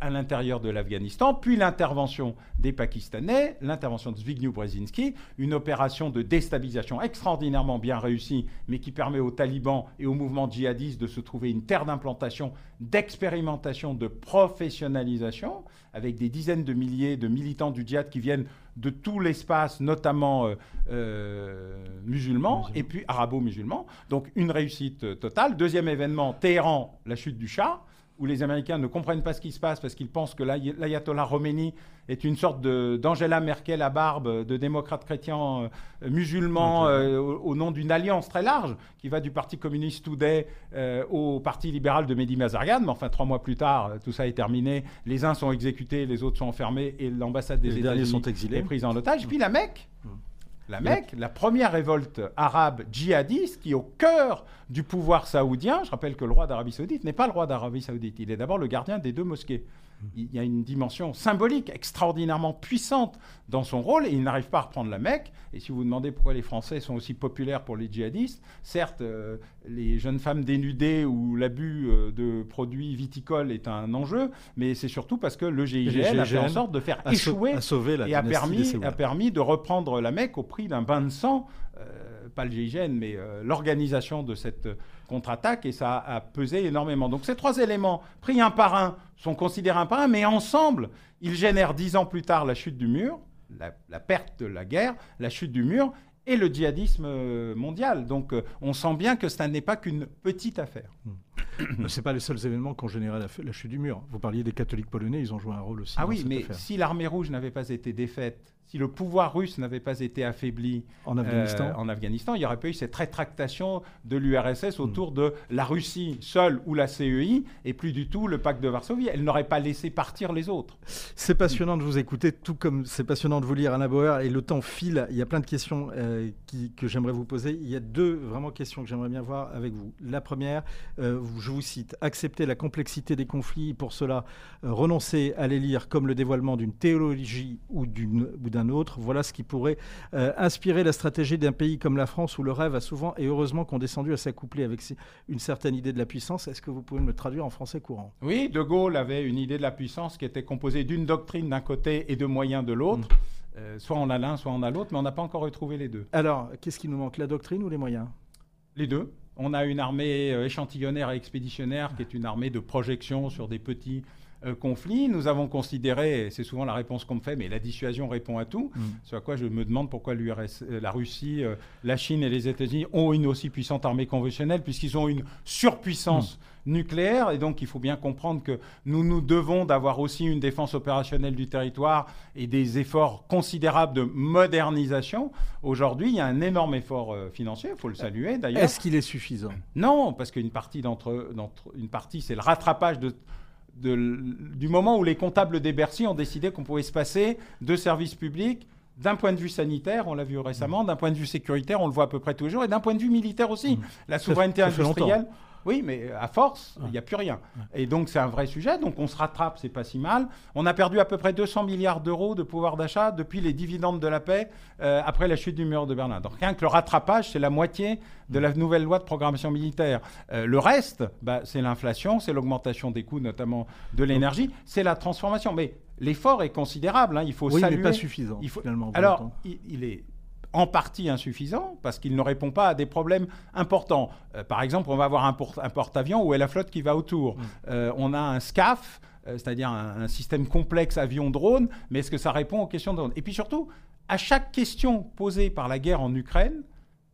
à l'intérieur de l'Afghanistan, puis l'intervention des Pakistanais, l'intervention de Zbigniew Brzezinski, une opération de déstabilisation extraordinairement bien réussie, mais qui permet aux talibans et aux mouvements djihadistes de se trouver une terre d'implantation, d'expérimentation, de professionnalisation, avec des dizaines de milliers de militants du djihad qui viennent de tout l'espace, notamment euh, euh, musulman, et puis arabo-musulman. Donc une réussite totale. Deuxième événement, Téhéran, la chute du Shah où les Américains ne comprennent pas ce qui se passe parce qu'ils pensent que l'ayatollah Khomeini est une sorte d'Angela Merkel à barbe, de démocrate chrétien euh, musulman euh, au, nom d'une alliance très large qui va du Parti communiste Today euh, au Parti libéral de Mehdi Mazarian. Mais enfin, trois mois plus tard, tout ça est terminé. Les uns sont exécutés, les autres sont enfermés et l'ambassade des États-Unis est prise en otage. Puis la Mecque. Mmh. La Mecque, la première révolte arabe djihadiste qui est au cœur du pouvoir saoudien. Je rappelle que le roi d'Arabie saoudite n'est pas le roi d'Arabie saoudite, il est d'abord le gardien des deux mosquées il y a une dimension symbolique extraordinairement puissante dans son rôle et il n'arrive pas à reprendre la Mecque. Et si vous vous demandez pourquoi les Français sont aussi populaires pour les djihadistes, certes, euh, les jeunes femmes dénudées ou l'abus euh, de produits viticoles est un enjeu, mais c'est surtout parce que le GIGN, a fait en sorte de faire échouer et a permis, a permis de reprendre la Mecque au prix d'un bain de sang. Euh, pas le GIGN, mais l'organisation de cette contre-attaque, et ça a pesé énormément. Donc ces trois éléments, pris un par un, sont considérés un par un, mais ensemble, ils génèrent dix ans plus tard la chute du mur, la, perte de la guerre, la chute du mur, et le djihadisme euh, mondial. Donc euh, on sent bien que ce n'est pas qu'une petite affaire. Hmm. Ce pas les seuls événements qui ont généré la, chute du mur. Vous parliez des catholiques polonais, ils ont joué un rôle aussi. Ah oui, mais si l'armée rouge n'avait pas été défaite si le pouvoir russe n'avait pas été affaibli en Afghanistan, euh, en Afghanistan il n'y aurait pas eu cette rétractation de l'URSS hmm. autour de la Russie seule ou la CEI et plus du tout le pacte de Varsovie. Elle n'aurait pas laissé partir les autres. C'est passionnant de vous écouter, tout comme c'est passionnant de vous lire, Anna Bauer, et le temps file. Il y a plein de questions euh, que j'aimerais vous poser. Il y a deux vraiment questions que j'aimerais bien voir avec vous. La première, euh, je vous cite, accepter la complexité des conflits, pour cela renoncer à les lire comme le dévoilement d'une théologie ou d'un autre. Voilà ce qui pourrait euh, inspirer la stratégie d'un pays comme la France où le rêve a souvent et heureusement qu'on descendu à s'accoupler avec une certaine idée de la puissance. Est-ce que vous pouvez me le traduire en français courant? Oui, De Gaulle avait une idée de la puissance qui était composée d'une doctrine d'un côté et de moyens de l'autre. Mm. Euh, soit on a l'un, soit on a l'autre, mais on n'a pas encore retrouvé les deux. Alors, qu'est-ce qui nous manque, la doctrine ou les moyens? Les deux. On a une armée euh, échantillonnaire et expéditionnaire qui est une armée de projection sur des petits euh, conflit. Nous avons considéré, c'est souvent la réponse qu'on me fait, mais la dissuasion répond à tout. Mm. Ce à quoi je me demande pourquoi l'URSS, euh, la Russie, euh, la Chine et les États-Unis ont une aussi puissante armée conventionnelle, puisqu'ils ont une surpuissance mm. nucléaire. Et donc, il faut bien comprendre que nous nous devons d'avoir aussi une défense opérationnelle du territoire et des efforts considérables de modernisation. Aujourd'hui, il y a un énorme effort financier, il faut le saluer d'ailleurs. Est-ce qu'il est suffisant? Non, parce qu'une partie d'entre, une partie, c'est le rattrapage de du moment où les comptables des Bercy ont décidé qu'on pouvait se passer de services publics d'un point de vue sanitaire, on l'a vu récemment, d'un point de vue sécuritaire, on le voit à peu près tous les jours, et d'un point de vue militaire aussi. Mmh. La souveraineté industrielle. Oui, mais à force, il n'y a plus rien. Et donc c'est un vrai sujet. Donc on se rattrape, c'est pas si mal. On a perdu à peu près 200 milliards d'euros de pouvoir d'achat depuis les dividendes de la paix euh, après la chute du mur de Berlin. Donc rien que le rattrapage, c'est la moitié de la nouvelle loi de programmation militaire. Euh, le reste, bah, c'est l'inflation, c'est l'augmentation des coûts, notamment de l'énergie, c'est la transformation. Mais l'effort est considérable. Hein. Il faut oui, saluer. mais pas suffisant. Il faut... Finalement, Alors, il est en partie insuffisant parce qu'il ne répond pas à des problèmes importants. Euh, par exemple, on va avoir un, porte-avions où est la flotte qui va autour. Mm. Euh, on a un SCAF, euh, c'est-à-dire un, système complexe avion-drone, mais est-ce que ça répond aux questions de drone Et puis surtout, à chaque question posée par la guerre en Ukraine,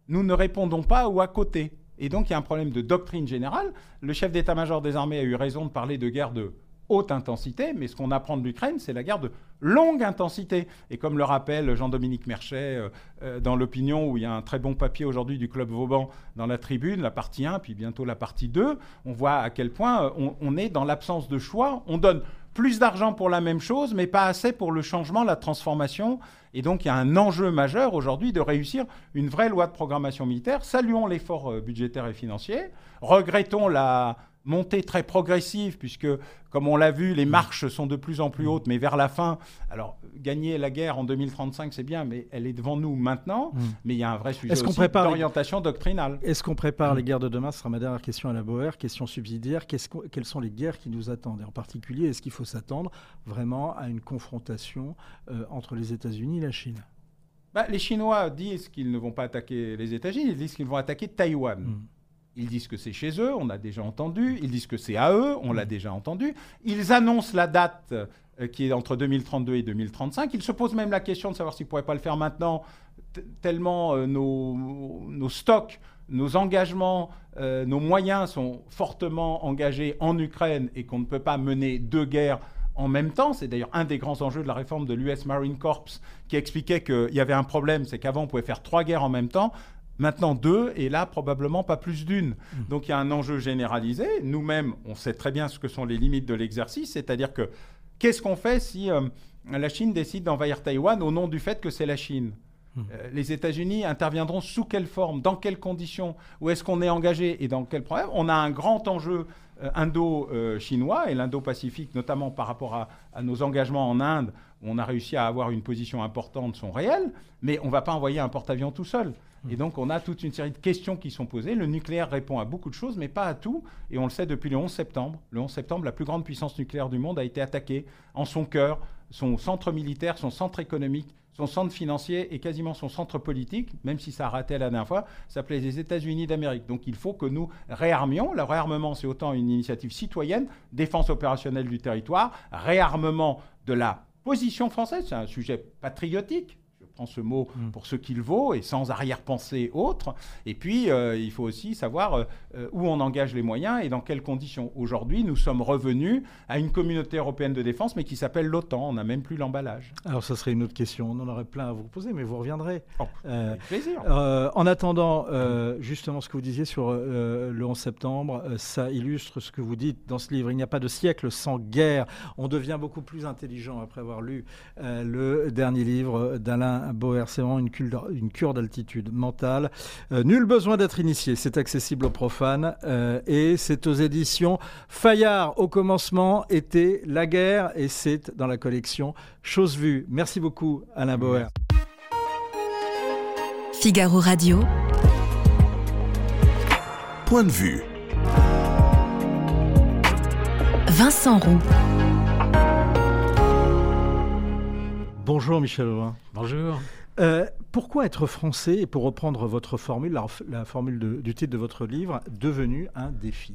nous ne répondons pas ou à côté. Et donc il y a un problème de doctrine générale. Le chef d'état-major des armées a eu raison de parler de guerre de haute intensité, mais ce qu'on apprend de l'Ukraine, c'est la guerre de longue intensité. Et comme le rappelle Jean-Dominique Merchet euh, euh, dans l'opinion, où il y a un très bon papier aujourd'hui du Club Vauban dans la tribune, la partie 1, puis bientôt la partie 2, on voit à quel point euh, on, est dans l'absence de choix. On donne plus d'argent pour la même chose, mais pas assez pour le changement, la transformation. Et donc, il y a un enjeu majeur aujourd'hui de réussir une vraie loi de programmation militaire. Saluons l'effort budgétaire et financier. Regrettons la montée très progressive, puisque, comme on l'a vu, les mm. marches sont de plus en plus hautes, mais vers la fin, alors gagner la guerre en 2035, c'est bien, mais elle est devant nous maintenant, mm. mais il y a un vrai sujet d'orientation doctrinale. Est-ce qu'on prépare les guerres de demain? Ce sera ma dernière question à la Boer, question subsidiaire. quelles sont les guerres qui nous attendent? Et en particulier, est-ce qu'il faut s'attendre vraiment à une confrontation euh, entre les États-Unis et la Chine? Bah, Les Chinois disent qu'ils ne vont pas attaquer les États-Unis, ils disent qu'ils vont attaquer Taïwan. Ils disent que c'est chez eux, on a déjà entendu. Ils disent que c'est à eux, on l'a déjà entendu. Ils annoncent la date euh, qui est entre 2032 et 2035. Ils se posent même la question de savoir s'ils ne pourraient pas le faire maintenant, tellement euh, nos, stocks, nos engagements, euh, nos moyens sont fortement engagés en Ukraine et qu'on ne peut pas mener deux guerres en même temps. C'est d'ailleurs un des grands enjeux de la réforme de l'US Marine Corps qui expliquait qu'il y avait un problème, c'est qu'avant on pouvait faire trois guerres en même temps. Maintenant deux, et là probablement pas plus d'une. Hmm. Donc il y a un enjeu généralisé. Nous-mêmes, on sait très bien ce que sont les limites de l'exercice, c'est-à-dire que qu'est-ce qu'on fait si euh, la Chine décide d'envahir Taïwan au nom du fait que c'est la Chine? Hmm. euh, les États-Unis interviendront sous quelle forme, dans quelles conditions, où est-ce qu'on est engagé? Et dans quel problème? On a un grand enjeu euh, indo-chinois et l'indo-pacifique, notamment par rapport à, à, nos engagements en Inde, on a réussi à avoir une position importante, sont réels, mais on ne va pas envoyer un porte-avions tout seul. Et donc, on a toute une série de questions qui sont posées. Le nucléaire répond à beaucoup de choses, mais pas à tout. Et on le sait depuis le 11 septembre. Le 11 septembre, la plus grande puissance nucléaire du monde a été attaquée en son cœur, son centre militaire, son centre économique, son centre financier et quasiment son centre politique, même si ça a raté la dernière fois, s'appelait les États-Unis d'Amérique. Donc il faut que nous réarmions. Le réarmement, c'est autant une initiative citoyenne, défense opérationnelle du territoire, réarmement de la position française, c'est un sujet patriotique, ce mot mm. pour ce qu'il vaut et sans arrière-pensée autre. Et puis, euh, il faut aussi savoir euh, euh, où on engage les moyens et dans quelles conditions. Aujourd'hui, nous sommes revenus à une communauté européenne de défense, mais qui s'appelle l'OTAN. On n'a même plus l'emballage. Alors, ça serait une autre question. On en aurait plein à vous poser, mais vous reviendrez. Oh, avec plaisir. en attendant, justement, ce que vous disiez sur le 11 septembre, ça illustre ce que vous dites dans ce livre. Il n'y a pas de siècle sans guerre. On devient beaucoup plus intelligent après avoir lu le dernier livre d'Alain Boer, c'est vraiment une cure, d'altitude mentale. Euh, nul besoin d'être initié, c'est accessible aux profanes euh, et c'est aux éditions Fayard. Au commencement était La guerre et c'est dans la collection Chose vue. Merci beaucoup Alain Boer. Figaro Radio. Point de vue. Vincent Roux. Bonjour Michel Aubin. Bonjour. Euh, pourquoi être français, et pour reprendre votre formule, la, formule du titre de votre livre, devenu un défi?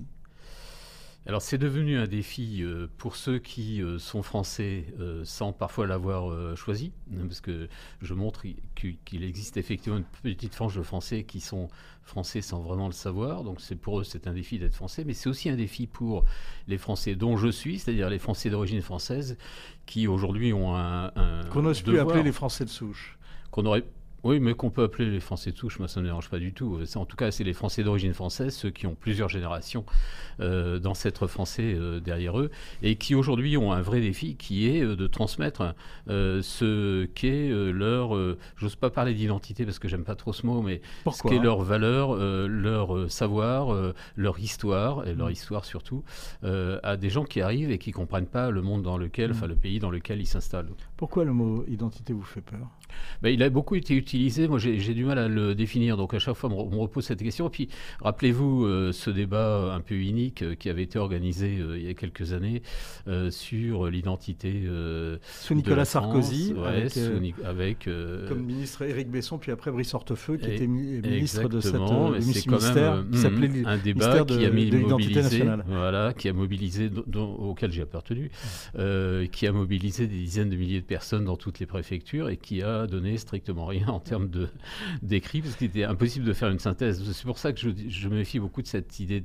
Alors c'est devenu un défi euh, pour ceux qui euh, sont français sans parfois l'avoir choisi, hein, parce que je montre qu'il existe effectivement une petite frange de Français qui sont français sans vraiment le savoir. Donc c'est pour eux c'est un défi d'être français, mais c'est aussi un défi pour les Français dont je suis, c'est-à-dire les Français d'origine française, qui aujourd'hui ont un, un qu'on n'ose plus appeler les Français de souche qu'on aurait oui, mais qu'on peut appeler les Français de souche, moi ça ne me dérange pas du tout. En tout cas, c'est les Français d'origine française, ceux qui ont plusieurs générations euh, d'ancêtres français euh, derrière eux, et qui aujourd'hui ont un vrai défi qui est euh, de transmettre ce qu'est leur, j'ose pas parler d'identité parce que j'aime pas trop ce mot, mais ce qu'est leur valeur, leur savoir, leur histoire, et leur mmh. histoire surtout, à des gens qui arrivent et qui comprennent pas le monde dans lequel, mmh. enfin le pays dans lequel ils s'installent. Pourquoi le mot identité vous fait peur? Ben, Il a beaucoup été utilisé, moi j'ai du mal à le définir, donc à chaque fois on me repose cette question. Et puis rappelez-vous euh, ce débat un peu unique euh, qui avait été organisé euh, il y a quelques années sur l'identité. sous Nicolas Sarkozy, avec, comme ministre Éric Besson, puis après Brice Hortefeux, qui était ministre de cette ministère, qui s'appelait un débat qui a mobilisé, voilà, qui a mobilisé, auquel j'ai appartenu, qui a mobilisé des dizaines de milliers de personnes dans toutes les préfectures et qui a donné strictement rien en termes d'écrit, parce qu'il était impossible de faire une synthèse. C'est pour ça que je, je, me méfie beaucoup de cette idée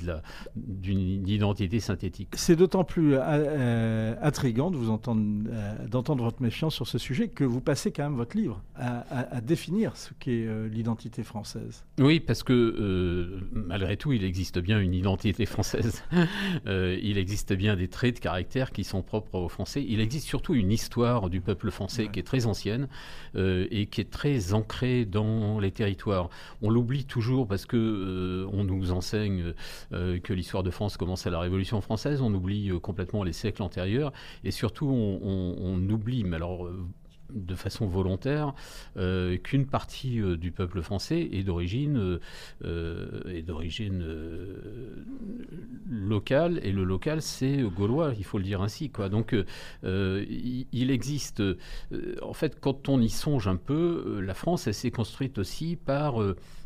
d'une identité synthétique. C'est d'autant plus euh, intriguant de vous entendre, d'entendre votre méfiance sur ce sujet que vous passez quand même votre livre à, définir ce qu'est l'identité française. Oui, parce que malgré tout, il existe bien une identité française. (laughs) il existe bien des traits de caractère qui sont propres aux Français. Il existe surtout une histoire du peuple français qui est très ancienne euh, et qui est très dans les territoires. On l'oublie toujours parce que euh, on nous enseigne euh, que l'histoire de France commence à la Révolution française. On oublie complètement les siècles antérieurs et surtout on, on oublie. Mais alors de façon volontaire euh, qu'une partie euh, du peuple français est d'origine euh, d'origine locale et le local c'est gaulois il faut le dire ainsi quoi. Donc il, existe en fait quand on y songe un peu la France elle s'est construite aussi par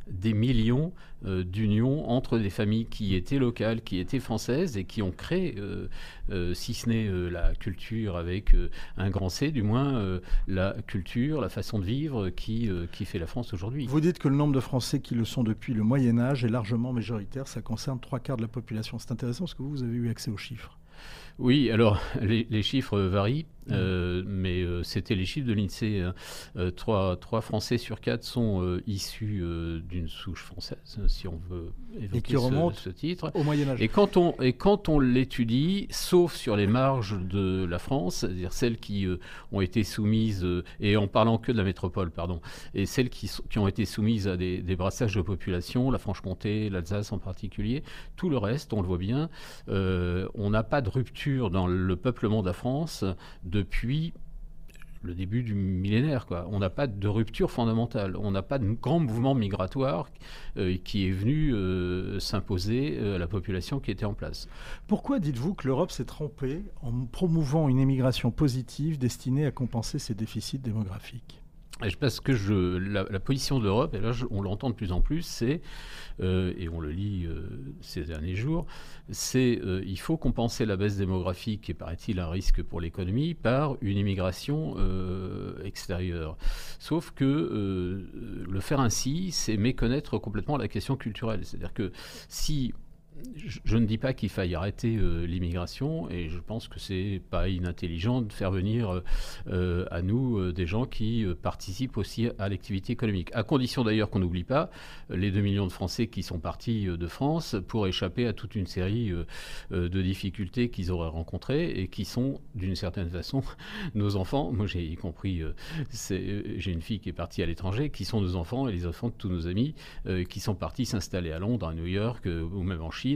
des millions d'unions entre des familles qui étaient locales, qui étaient françaises et qui ont créé, si ce n'est la culture avec un grand C, du moins la culture, la façon de vivre qui, qui fait la France aujourd'hui. Vous dites que le nombre de Français qui le sont depuis le Moyen Âge est largement majoritaire, ça concerne trois quarts de la population. C'est intéressant parce que vous, vous avez eu accès aux chiffres. Oui, alors les, chiffres varient. Euh, mais euh, c'était les chiffres de l'INSEE. Hein. Euh, trois, Français sur quatre sont issus d'une souche française, si on veut évoquer ce, titre. Au Moyen Âge. Et quand on, et quand on l'étudie, sauf sur les marges de la France, c'est-à-dire celles qui ont été soumises, et en parlant que de la métropole, pardon, et celles qui, qui ont été soumises à des, des brassages de population, la Franche-Comté, l'Alsace en particulier, tout le reste, on le voit bien, on n'a pas de rupture dans le peuplement de la France depuis le début du millénaire. Quoi. On n'a pas de rupture fondamentale. On n'a pas de grand mouvement migratoire euh, qui est venu euh, s'imposer euh, à la population qui était en place. Pourquoi dites-vous que l'Europe s'est trompée en promouvant une immigration positive destinée à compenser ses déficits démographiques? Parce que la, position de l'Europe, et là on l'entend de plus en plus, c'est, euh, et on le lit euh, ces derniers jours, c'est euh, il faut compenser la baisse démographique, qui paraît-il un risque pour l'économie, par une immigration extérieure. Sauf que le faire ainsi, c'est méconnaître complètement la question culturelle. C'est-à-dire que si je ne dis pas qu'il faille arrêter euh, l'immigration et je pense que c'est pas inintelligent de faire venir euh, à nous euh, des gens qui participent aussi à l'activité économique. À condition d'ailleurs qu'on n'oublie pas les 2 millions de Français qui sont partis de France pour échapper à toute une série de difficultés qu'ils auraient rencontrées et qui sont d'une certaine façon (laughs) nos enfants. Moi j'ai y compris, j'ai une fille qui est partie à l'étranger, qui sont nos enfants et les enfants de tous nos amis qui sont partis s'installer à Londres, à New York ou même en Chine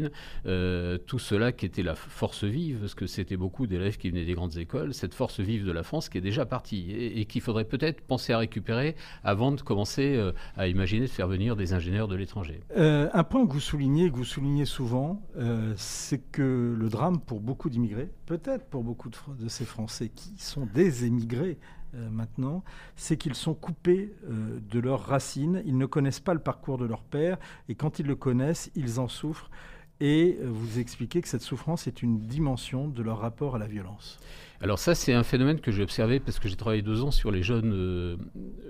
euh, tout cela qui était la force vive, parce que c'était beaucoup d'élèves qui venaient des grandes écoles, cette force vive de la France qui est déjà partie et, qu'il faudrait peut-être penser à récupérer avant de commencer euh, à imaginer de faire venir des ingénieurs de l'étranger. Euh, un point que vous soulignez, que vous soulignez souvent, c'est que le drame pour beaucoup d'immigrés, peut-être pour beaucoup de, de, ces Français qui sont des émigrés, maintenant, c'est qu'ils sont coupés de leurs racines, ils ne connaissent pas le parcours de leur père, et quand ils le connaissent, ils en souffrent et vous expliquez que cette souffrance est une dimension de leur rapport à la violence. Alors ça, c'est un phénomène que j'ai observé parce que j'ai travaillé deux ans sur les jeunes euh,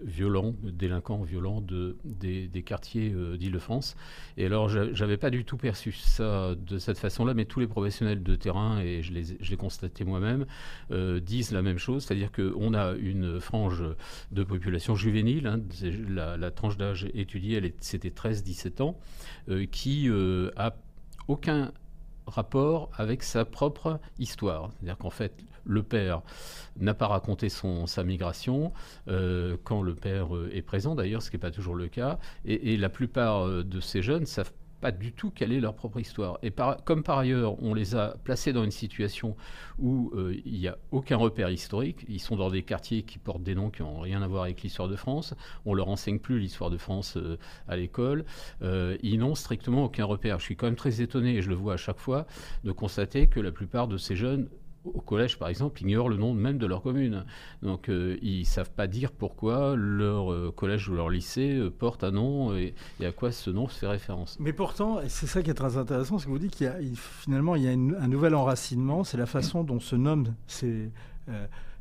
violents, délinquants violents de, des, quartiers euh, d'Île-de-France. Et alors, j'avais pas du tout perçu ça de cette façon-là, mais tous les professionnels de terrain, et je l'ai constaté moi-même, euh, disent la même chose, c'est-à-dire qu'on a une frange de population juvénile, hein, la, la, tranche d'âge étudiée, c'était 13-17 ans, qui a aucun rapport avec sa propre histoire. C'est-à-dire qu'en fait, le père n'a pas raconté son, sa migration euh, quand le père euh, est présent, d'ailleurs, ce qui n'est pas toujours le cas. Et, et la plupart euh, de ces jeunes savent pas du tout quelle est leur propre histoire. Et comme par ailleurs, on les a placés dans une situation où euh, il n'y a aucun repère historique, ils sont dans des quartiers qui portent des noms qui n'ont rien à voir avec l'histoire de France, on leur enseigne plus l'histoire de France euh, à l'école, euh, ils n'ont strictement aucun repère. Je suis quand même très étonné, et je le vois à chaque fois, de constater que la plupart de ces jeunes au collège, par exemple, ignorent le nom même de leur commune. Donc, euh, ils ne savent pas dire pourquoi leur euh, collège ou leur lycée euh, porte un nom et, à quoi ce nom se fait référence. Mais pourtant, et c'est ça qui est très intéressant, c'est que vous dites qu'il y a finalement il y a un nouvel enracinement, c'est la façon dont se nomment ces,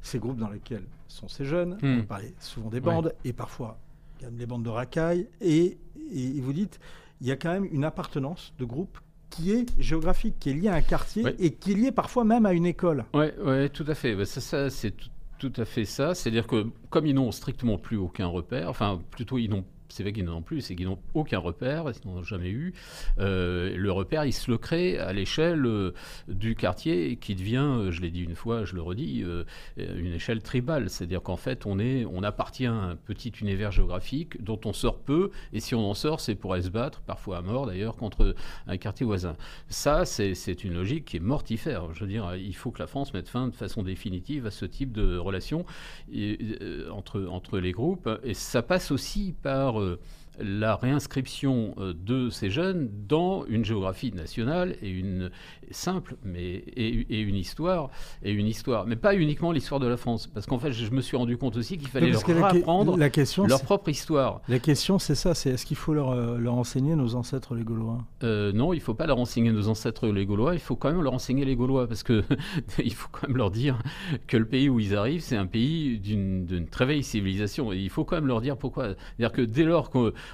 ces groupes dans lesquels sont ces jeunes. Hmm. On parlait souvent des bandes et parfois il y a des bandes de racailles. Et, et vous dites, il y a quand même une appartenance de groupe qui est géographique, qui est liée à un quartier Ouais. et qui est liée parfois même à une école. Oui, ouais, tout à fait. Bah, ça, ça, c'est tout, tout à fait ça. C'est-à-dire que comme ils n'ont strictement plus aucun repère, enfin plutôt ils n'ont c'est vrai qu'ils n'en ont plus, c'est qu'ils n'ont aucun repère, ils n'en ont jamais eu. Euh, le repère, il se le crée à l'échelle euh, du quartier qui devient, euh, je l'ai dit une fois, je le redis, une échelle tribale. C'est-à-dire qu'en fait, on, est, on appartient à un petit univers géographique dont on sort peu, et si on en sort, c'est pour aller se battre, parfois à mort d'ailleurs, contre un quartier voisin. Ça, c'est une logique qui est mortifère. Je veux dire, il faut que la France mette fin de façon définitive à ce type de relation entre, entre les groupes. Et ça passe aussi par euh, la réinscription euh, de ces jeunes dans une géographie nationale et une simple, mais et, et une histoire et une histoire, mais pas uniquement l'histoire de la France, parce qu'en fait, je me suis rendu compte aussi qu'il fallait leur que la, que- apprendre la question, leur propre histoire. la question, c'est ça, c'est est-ce qu'il faut leur, euh, leur enseigner nos ancêtres les Gaulois? Euh, non, il ne faut pas leur enseigner nos ancêtres les Gaulois, il faut quand même leur enseigner les Gaulois, parce que (laughs) il faut quand même leur dire que le pays où ils arrivent, c'est un pays d'une très vieille civilisation. Et il faut quand même leur dire pourquoi. C'est-à-dire que dès lors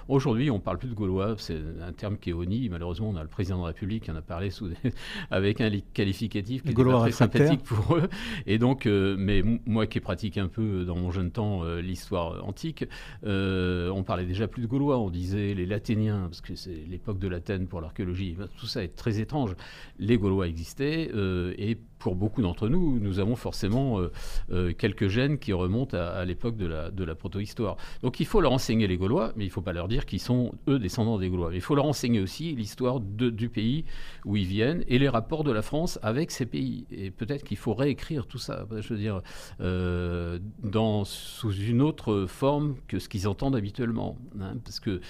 qu'aujourd'hui, on ne parle plus de Gaulois, c'est un terme qui est honni, malheureusement, on a le président de la République qui en a parlé sous des- (laughs) avec un li- qualificatif qui pas très sympathique pour eux. Et donc, euh, mais moi qui pratique un peu dans mon jeune temps euh, l'histoire antique, euh, on parlait déjà plus de Gaulois, on disait les Lathéniens, parce que c'est l'époque de l'Athènes pour l'archéologie. Tout ça est très étrange. Les Gaulois existaient euh, et pour beaucoup d'entre nous, nous avons forcément euh, euh, quelques gènes qui remontent à, à l'époque de la, de la protohistoire. Donc il faut leur enseigner les Gaulois, mais il ne faut pas leur dire qu'ils sont, eux, descendants des Gaulois. Mais il faut leur enseigner aussi l'histoire du pays où ils viennent et les rapports de la France avec ces pays. Et peut-être qu'il faut réécrire tout ça, je veux dire, euh, dans, sous une autre forme que ce qu'ils entendent habituellement. hein, parce que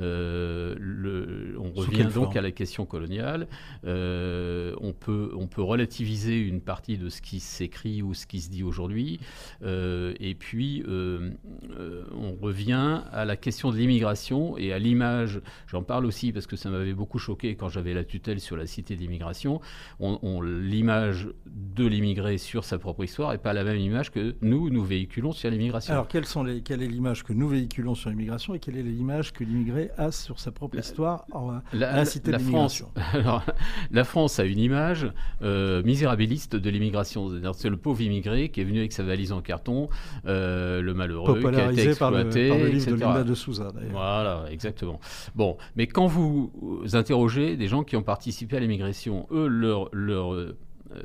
euh, le- on revient donc à la question coloniale. On, peut, on peut relativiser une partie de ce qui s'écrit ou ce qui se dit aujourd'hui. Euh, et puis, euh, euh, on revient à la question de l'immigration et à l'image. J'en parle aussi parce que ça m'avait beaucoup choqué quand j'avais la tutelle sur la cité d'immigration. On, on- L'image de l'immigré sur sa propre histoire n'est pas la même image que nous, nous véhiculons sur l'immigration. Alors, quelles sont les, quelle est l'image que nous véhiculons sur l'immigration et quelle est l'image que l'immigré a sur sa propre La- histoire en, La, la cité la de France, l'immigration (laughs) la France a une image euh, misérabiliste de l'immigration. C'est le pauvre immigré qui est venu avec sa valise en carton, euh, le malheureux qui a été Popularisé par le, exploité, par le livre etc. de Linda de Souza. Voilà, exactement. Bon, mais quand vous interrogez des gens qui ont participé à l'immigration, eux, leur, leur euh,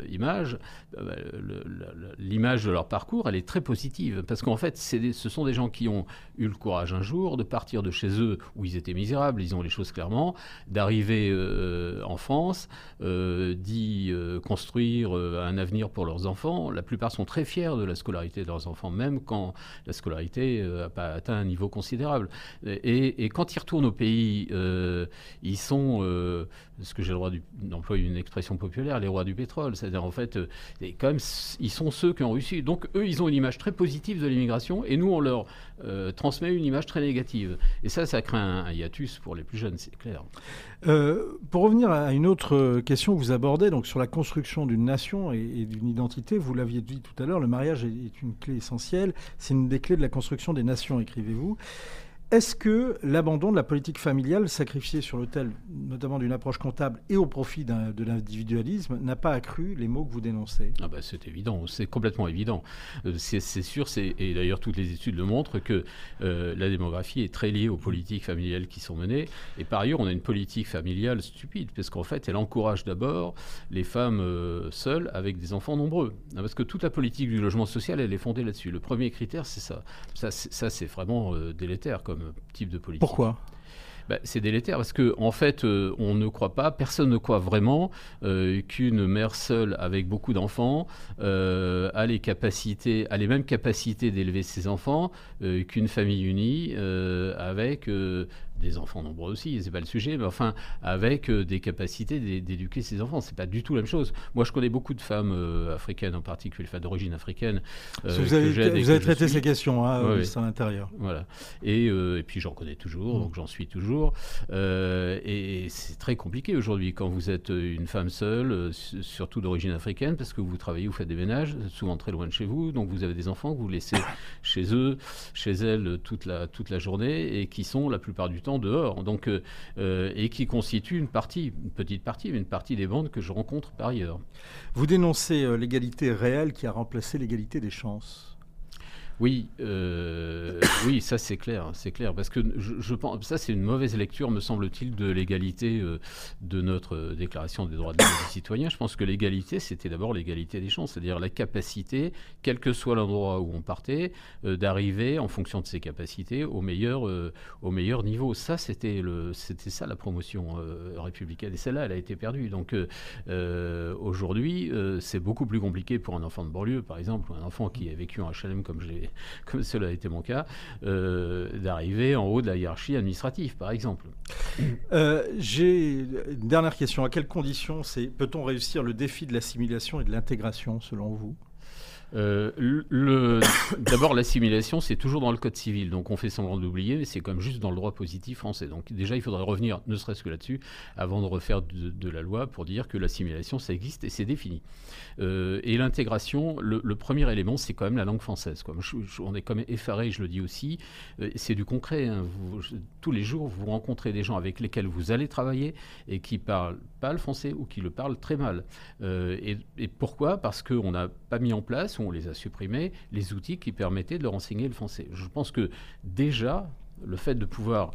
euh, le- l'image de leur parcours, elle est très positive. Parce qu'en fait, des- ce sont des gens qui ont eu le courage un jour de partir de chez eux où ils étaient misérables, ils ont les choses clairement, d'arriver euh, en France, euh, d'y construire un avenir pour leurs enfants. La plupart sont très fiers de la scolarité de leurs enfants, même quand la scolarité n'a pas atteint un niveau considérable. Et, quand ils retournent au pays, ils sont, ce que j'ai le droit d'employer une expression populaire, les rois du pétrole. C'est-à-dire, en fait, euh, quand s- ils sont ceux qui ont réussi. Donc, eux, ils ont une image très positive de l'immigration, et nous, on leur euh, transmet une image très négative. Et ça, ça crée un, hiatus pour les plus jeunes, c'est clair. Euh, pour revenir à une autre euh, question que vous abordez, donc sur la construction d'une nation et, d'une identité, vous l'aviez dit tout à l'heure, le mariage est une clé essentielle. C'est une des clés de la construction des nations, écrivez-vous. Est-ce que l'abandon de la politique familiale, sacrifiée sur l'autel notamment d'une approche comptable et au profit de l'individualisme, n'a pas accru les mots que vous dénoncez? Ah bah, c'est évident, c'est complètement évident. Euh, c'est sûr, et d'ailleurs toutes les études le montrent, que euh, la démographie est très liée aux politiques familiales qui sont menées. Et par ailleurs, on a une politique familiale stupide, parce qu'en fait, elle encourage d'abord les femmes euh, seules avec des enfants nombreux. Ah, Parce que toute la politique du logement social, elle est fondée là-dessus. Le premier critère, c'est ça. Ça, c'est vraiment délétère comme type de politique. Pourquoi? Bah, c'est délétère parce que en fait, euh, on ne croit pas, personne ne croit vraiment euh, qu'une mère seule avec beaucoup d'enfants euh, a les capacités, a les mêmes capacités d'élever ses enfants qu'une famille unie avec des enfants nombreux aussi, c'est pas le sujet, mais enfin avec des capacités d'éduquer ses enfants, c'est pas du tout la même chose. Moi, je connais beaucoup de femmes africaines en particulier, enfin d'origine africaine. vous avez, vous avez traité ces questions hein, oui, à l'intérieur. Voilà. Et, et puis j'en connais toujours, mmh. donc j'en suis toujours. et c'est très compliqué aujourd'hui quand vous êtes une femme seule, surtout d'origine africaine, parce que vous travaillez, vous faites des ménages, souvent très loin de chez vous, donc vous avez des enfants que vous laissez chez eux, chez elles toute la, toute la journée et qui sont la plupart du temps dehors. Donc, euh, euh, et qui constituent une partie, une petite partie, mais une partie des bandes que je rencontre par ailleurs. Vous dénoncez euh, l'égalité réelle qui a remplacé l'égalité des chances. Oui, euh, oui, ça c'est clair, c'est clair, parce que je, pense, ça c'est une mauvaise lecture, me semble-t-il, de l'égalité euh, de notre déclaration des droits de l'homme des citoyens. Je pense que l'égalité, c'était d'abord l'égalité des chances, c'est-à-dire la capacité, quel que soit l'endroit où on partait, euh, d'arriver en fonction de ses capacités au meilleur, au meilleur niveau. Ça, c'était le, c'était ça la promotion républicaine, et celle-là, elle a été perdue. Donc aujourd'hui, c'est beaucoup plus compliqué pour un enfant de banlieue, par exemple, ou un enfant qui a vécu en HLM comme je (laughs) comme cela a été mon cas, euh, d'arriver en haut de la hiérarchie administrative, par exemple. Euh, j'ai une dernière question. À quelles conditions peut-on réussir le défi de l'assimilation et de l'intégration, selon vous? Euh, (coughs) D'abord, l'assimilation, c'est toujours dans le Code civil, donc on fait semblant d'oublier, mais c'est comme juste dans le droit positif français. Donc déjà, il faudrait revenir, ne serait-ce que là-dessus, avant de refaire de, la loi pour dire que l'assimilation, ça existe et c'est défini. Euh, et l'intégration, le, premier élément, c'est quand même la langue française. On est quand même effaré, je le dis aussi, euh, c'est du concret. Hein. tous les jours, vous rencontrez des gens avec lesquels vous allez travailler et qui parlent le français ou qui le parlent très mal. et, et pourquoi? Parce qu'on n'a pas mis en place, on les a supprimés, les outils qui permettaient de leur enseigner le français. Je pense que déjà, le fait de pouvoir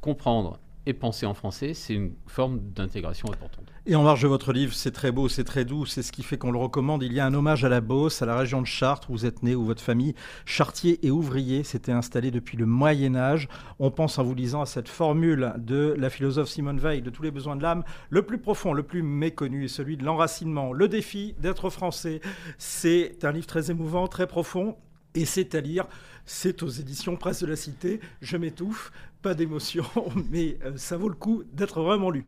comprendre et penser en français, c'est une forme d'intégration importante. Et en marge de votre livre, c'est très beau, c'est très doux, c'est ce qui fait qu'on le recommande. Il y a un hommage à la Beauce, à la région de Chartres, où vous êtes né, où votre famille, chartier et ouvrier, s'était installée depuis le Moyen Âge. On pense en vous lisant à cette formule de la philosophe Simone Veil, de tous les besoins de l'âme, le plus profond, le plus méconnu est celui de l'enracinement. Le défi d'être français, c'est un livre très émouvant, très profond, et c'est à lire. C'est aux éditions Presse de la Cité. Je m'étouffe, pas d'émotion, (laughs) mais euh, ça vaut le coup d'être vraiment lu.